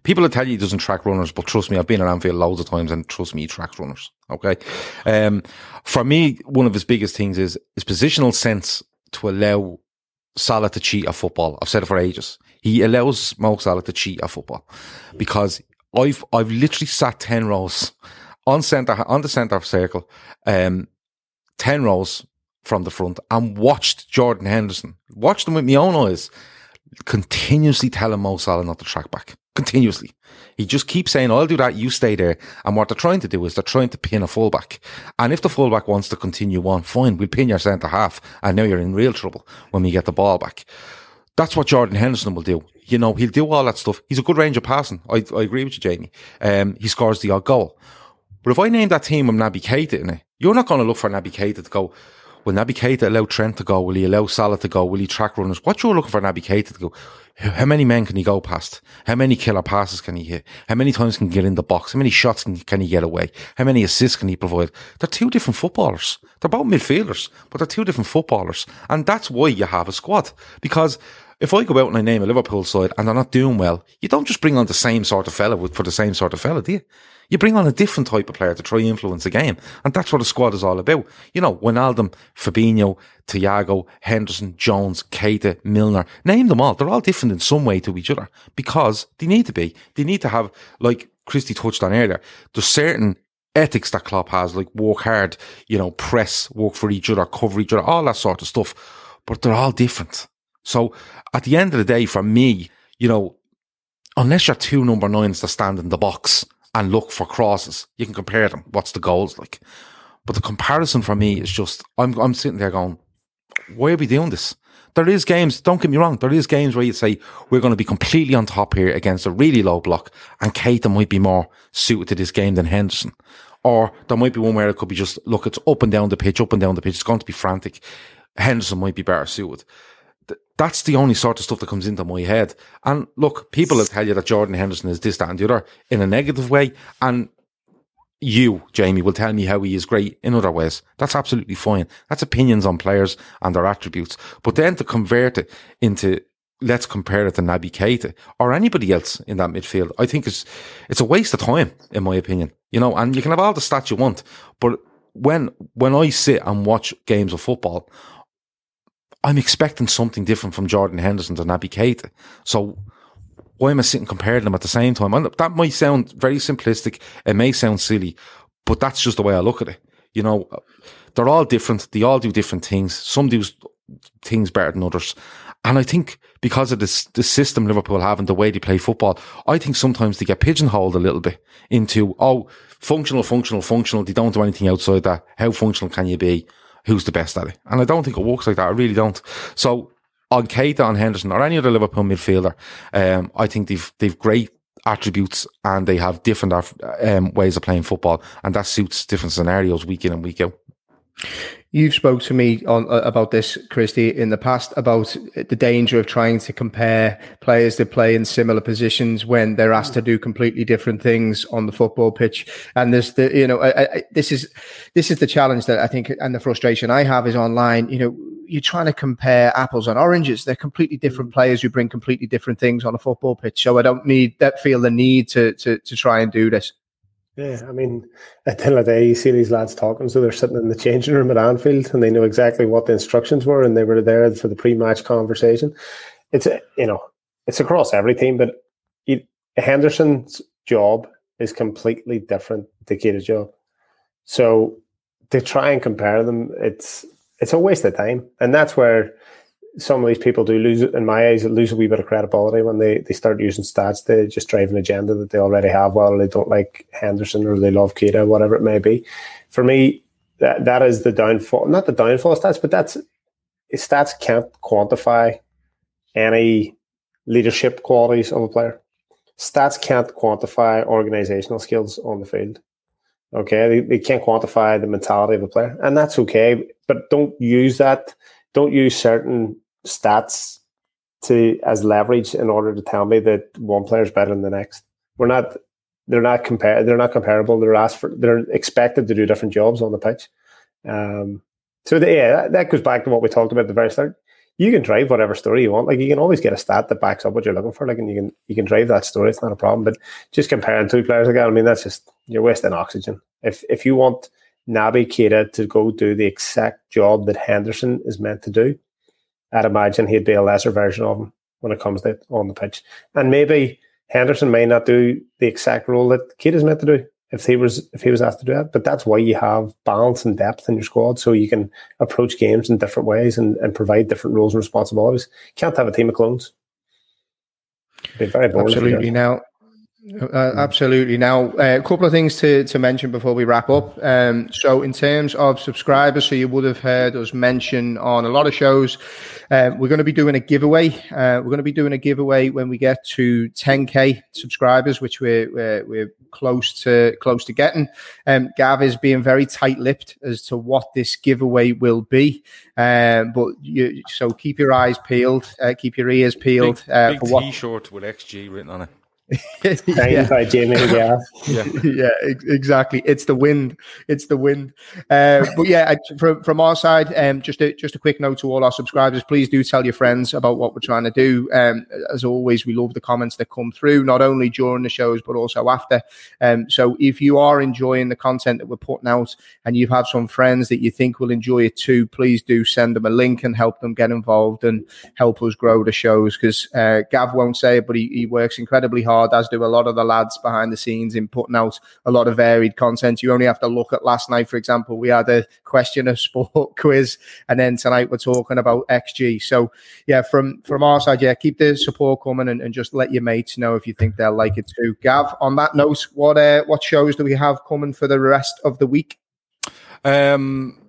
People will tell you he doesn't track runners, but trust me, I've been at Anfield loads of times and trust me, he tracks runners. Okay. Um, for me, one of his biggest things is his positional sense to allow Salah to cheat at football. I've said it for ages. He allows Mo Salah to cheat at football because I've, I've literally sat 10 rows on centre, on the centre circle, um, 10 rows from the front and watched Jordan Henderson, watched them with my own eyes, continuously telling Mo Salah not to track back continuously. He just keeps saying, I'll do that, you stay there. And what they're trying to do is they're trying to pin a fullback. And if the fullback wants to continue on, fine, we'll pin your centre half. And now you're in real trouble when we get the ball back. That's what Jordan Henderson will do. You know, he'll do all that stuff. He's a good range of passing. I, I agree with you, Jamie. Um, he scores the odd goal. But if I name that team with Naby Keita in it, you're not going to look for Naby Keita to go, will Naby Keita allow Trent to go? Will he allow Salah to go? Will he track runners? What you're looking for Naby Keita to go? How many men can he go past? How many killer passes can he hit? How many times can he get in the box? How many shots can, can he get away? How many assists can he provide? They're two different footballers. They're both midfielders, but they're two different footballers. And that's why you have a squad. Because if I go out and I name a Liverpool side and they're not doing well, you don't just bring on the same sort of fella for the same sort of fella, do you? You bring on a different type of player to try influence a game. And that's what a squad is all about. You know, Wijnaldum, Fabinho, Thiago, Henderson, Jones, Keita, Milner, name them all. They're all different in some way to each other because they need to be. They need to have, like Christy touched on earlier, there's certain ethics that Klopp has, like work hard, you know, press, work for each other, cover each other, all that sort of stuff. But they're all different. So at the end of the day, for me, you know, unless you're two number nines that stand in the box and look for crosses. You can compare them. What's the goals like? But the comparison for me is just I'm I'm sitting there going, why are we doing this? There is games, don't get me wrong, there is games where you say we're going to be completely on top here against a really low block and Keita might be more suited to this game than Henderson. Or there might be one where it could be just, look, it's up and down the pitch, up and down the pitch. It's going to be frantic. Henderson might be better suited that's the only sort of stuff that comes into my head. And look, people will tell you that Jordan Henderson is this, that, and the other in a negative way. And you, Jamie, will tell me how he is great in other ways. That's absolutely fine. That's opinions on players and their attributes. But then to convert it into let's compare it to Naby Keita or anybody else in that midfield, I think it's it's a waste of time, in my opinion. You know, and you can have all the stats you want, but when when I sit and watch games of football, I'm expecting something different from Jordan Henderson to Naby Keita. So why am I sitting comparing them at the same time? And that might sound very simplistic. It may sound silly, but that's just the way I look at it. You know, they're all different. They all do different things. Some do things better than others. And I think because of this, the system Liverpool have and the way they play football, I think sometimes they get pigeonholed a little bit into, oh, functional, functional, functional. They don't do anything outside that. How functional can you be? Who's the best at it. And I don't think it works like that. I really don't. So on Keita, on Henderson, or any other Liverpool midfielder, um, I think they've they've great attributes and they have different um, ways of playing football, and that suits different scenarios week in and week out. You've spoke to me on uh, about this, Christy, in the past about the danger of trying to compare players that play in similar positions when they're asked to do completely different things on the football pitch. And there's the, you know, I, I, this is this is the challenge that I think, and the frustration I have is online. You know, you're trying to compare apples and oranges. They're completely different players who bring completely different things on a football pitch. So I don't need that feel the need to to to try and do this. Yeah, I mean, at the end of the day, you see these lads talking, so they're sitting in the changing room at Anfield, and they know exactly what the instructions were, and they were there for the pre-match conversation. It's you know, it's across every team, but Henderson's job is completely different to Keita's job. So to try and compare them, it's it's a waste of time, and that's where some of these people do lose, in my eyes, lose a wee bit of credibility when they, they start using stats to just drive an agenda that they already have, whether they don't like Henderson or they love Keita, whatever it may be. For me, that that is the downfall, not the downfall of stats, but that's stats can't quantify any leadership qualities of a player. Stats can't quantify organizational skills on the field. Okay, they, they can't quantify the mentality of a player, and that's okay. But don't use that. Don't use certain stats to as leverage in order to tell me that one player is better than the next. We're not. They're not compare. They're not comparable. They're asked for. They're expected to do different jobs on the pitch. Um, so the, yeah, that, that goes back to what we talked about at the very start. You can drive whatever story you want. Like you can always get a stat that backs up what you're looking for. Like and you can you can drive that story. It's not a problem. But just comparing two players again, I mean that's just you're wasting oxygen. If if you want Naby Keita to go do the exact job that Henderson is meant to do, I'd imagine he'd be a lesser version of him when it comes to on the pitch. And maybe Henderson may not do the exact role that Keita is meant to do if he was if he was asked to do that. But that's why you have balance and depth in your squad, so you can approach games in different ways and, and provide different roles and responsibilities. Can't have a team of clones. Be very Absolutely. Now, Uh, absolutely. Now, uh, a couple of things to, to mention before we wrap up. Um, so, in terms of subscribers, so you would have heard us mention on a lot of shows, uh, we're going to be doing a giveaway. Uh, we're going to be doing a giveaway when we get to 10k subscribers, which we're we're, we're close to close to getting. Um, Gav is being very tight-lipped as to what this giveaway will be. Um, but you, so keep your eyes peeled, uh, keep your ears peeled big, uh, big for what T-shirt with XG written on it. yeah. by Jamie yeah. yeah, ex- exactly. It's the wind. It's the wind. Uh, but yeah, I, from from our side, um, just a just a quick note to all our subscribers: please do tell your friends about what we're trying to do. Um, as always, we love the comments that come through, not only during the shows but also after. Um, so if you are enjoying the content that we're putting out, and you have some friends that you think will enjoy it too, please do send them a link and help them get involved and help us grow the shows. Because uh, Gav won't say it, but he, he works incredibly hard hard, as do a lot of the lads behind the scenes in putting out a lot of varied content. You only have to look at last night, for example, we had a question of sport quiz, and then tonight we're talking about XG. So yeah, from from our side, yeah, keep the support coming and, and just let your mates know if you think they'll like it too. Gav, on that note, what uh, what shows do we have coming for the rest of the week? Um,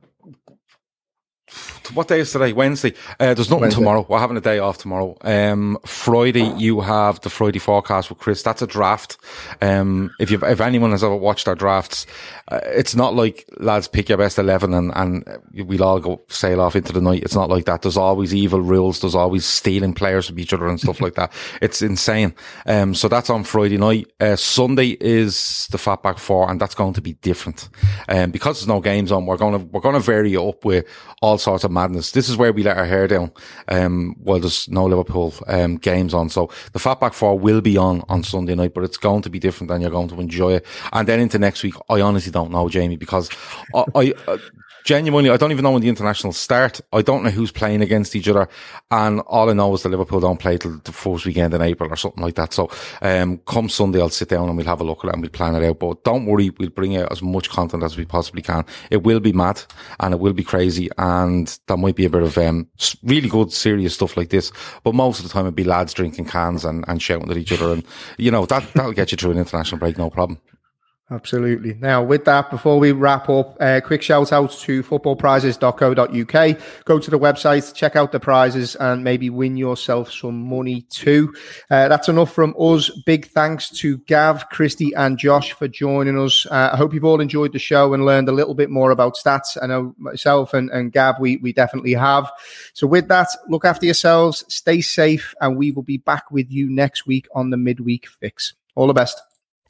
what day is today? Wednesday. Uh, there's nothing Wednesday. tomorrow. We're having a day off tomorrow. Um, Friday, you have the Friday forecast with Chris. That's a draft. Um, if you if anyone has ever watched our drafts, uh, it's not like lads pick your best eleven and and we'll all go sail off into the night. It's not like that. There's always evil rules. There's always stealing players from each other and stuff like that. It's insane. Um, so that's on Friday night. Uh, Sunday is the Fatback Four, and that's going to be different. Um, because there's no games on, we're going to we're going to vary it up with all sorts of madness. This is where we let our hair down. Um, while there's no Liverpool um, games on, so the Fatback Four will be on on Sunday night, but it's going to be different, and you're going to enjoy it. And then into next week, I honestly don't know, Jamie, because I. I uh, Genuinely, I don't even know when the internationals start. I don't know who's playing against each other, and all I know is that Liverpool don't play till the first weekend in April or something like that. So, um, come Sunday, I'll sit down and we'll have a look at it and we'll plan it out. But don't worry, we'll bring out as much content as we possibly can. It will be mad and it will be crazy, and that might be a bit of um, really good, serious stuff like this. But most of the time, it'll be lads drinking cans and, and shouting at each other, and you know that that'll get you through an international break, no problem. Absolutely. Now, with that, before we wrap up, uh, quick shout out to footballprizes.co.uk. Go to the website, check out the prizes, and maybe win yourself some money too. Uh, that's enough from us. Big thanks to Gav, Christy, and Josh for joining us. Uh, I hope you've all enjoyed the show and learned a little bit more about stats. I know myself and, and Gav, we, we definitely have. So, with that, look after yourselves, stay safe, and we will be back with you next week on the midweek fix. All the best.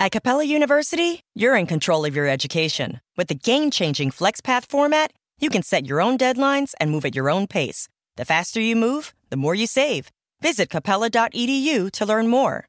At Capella University, you're in control of your education. With the game changing FlexPath format, you can set your own deadlines and move at your own pace. The faster you move, the more you save. Visit capella.edu to learn more.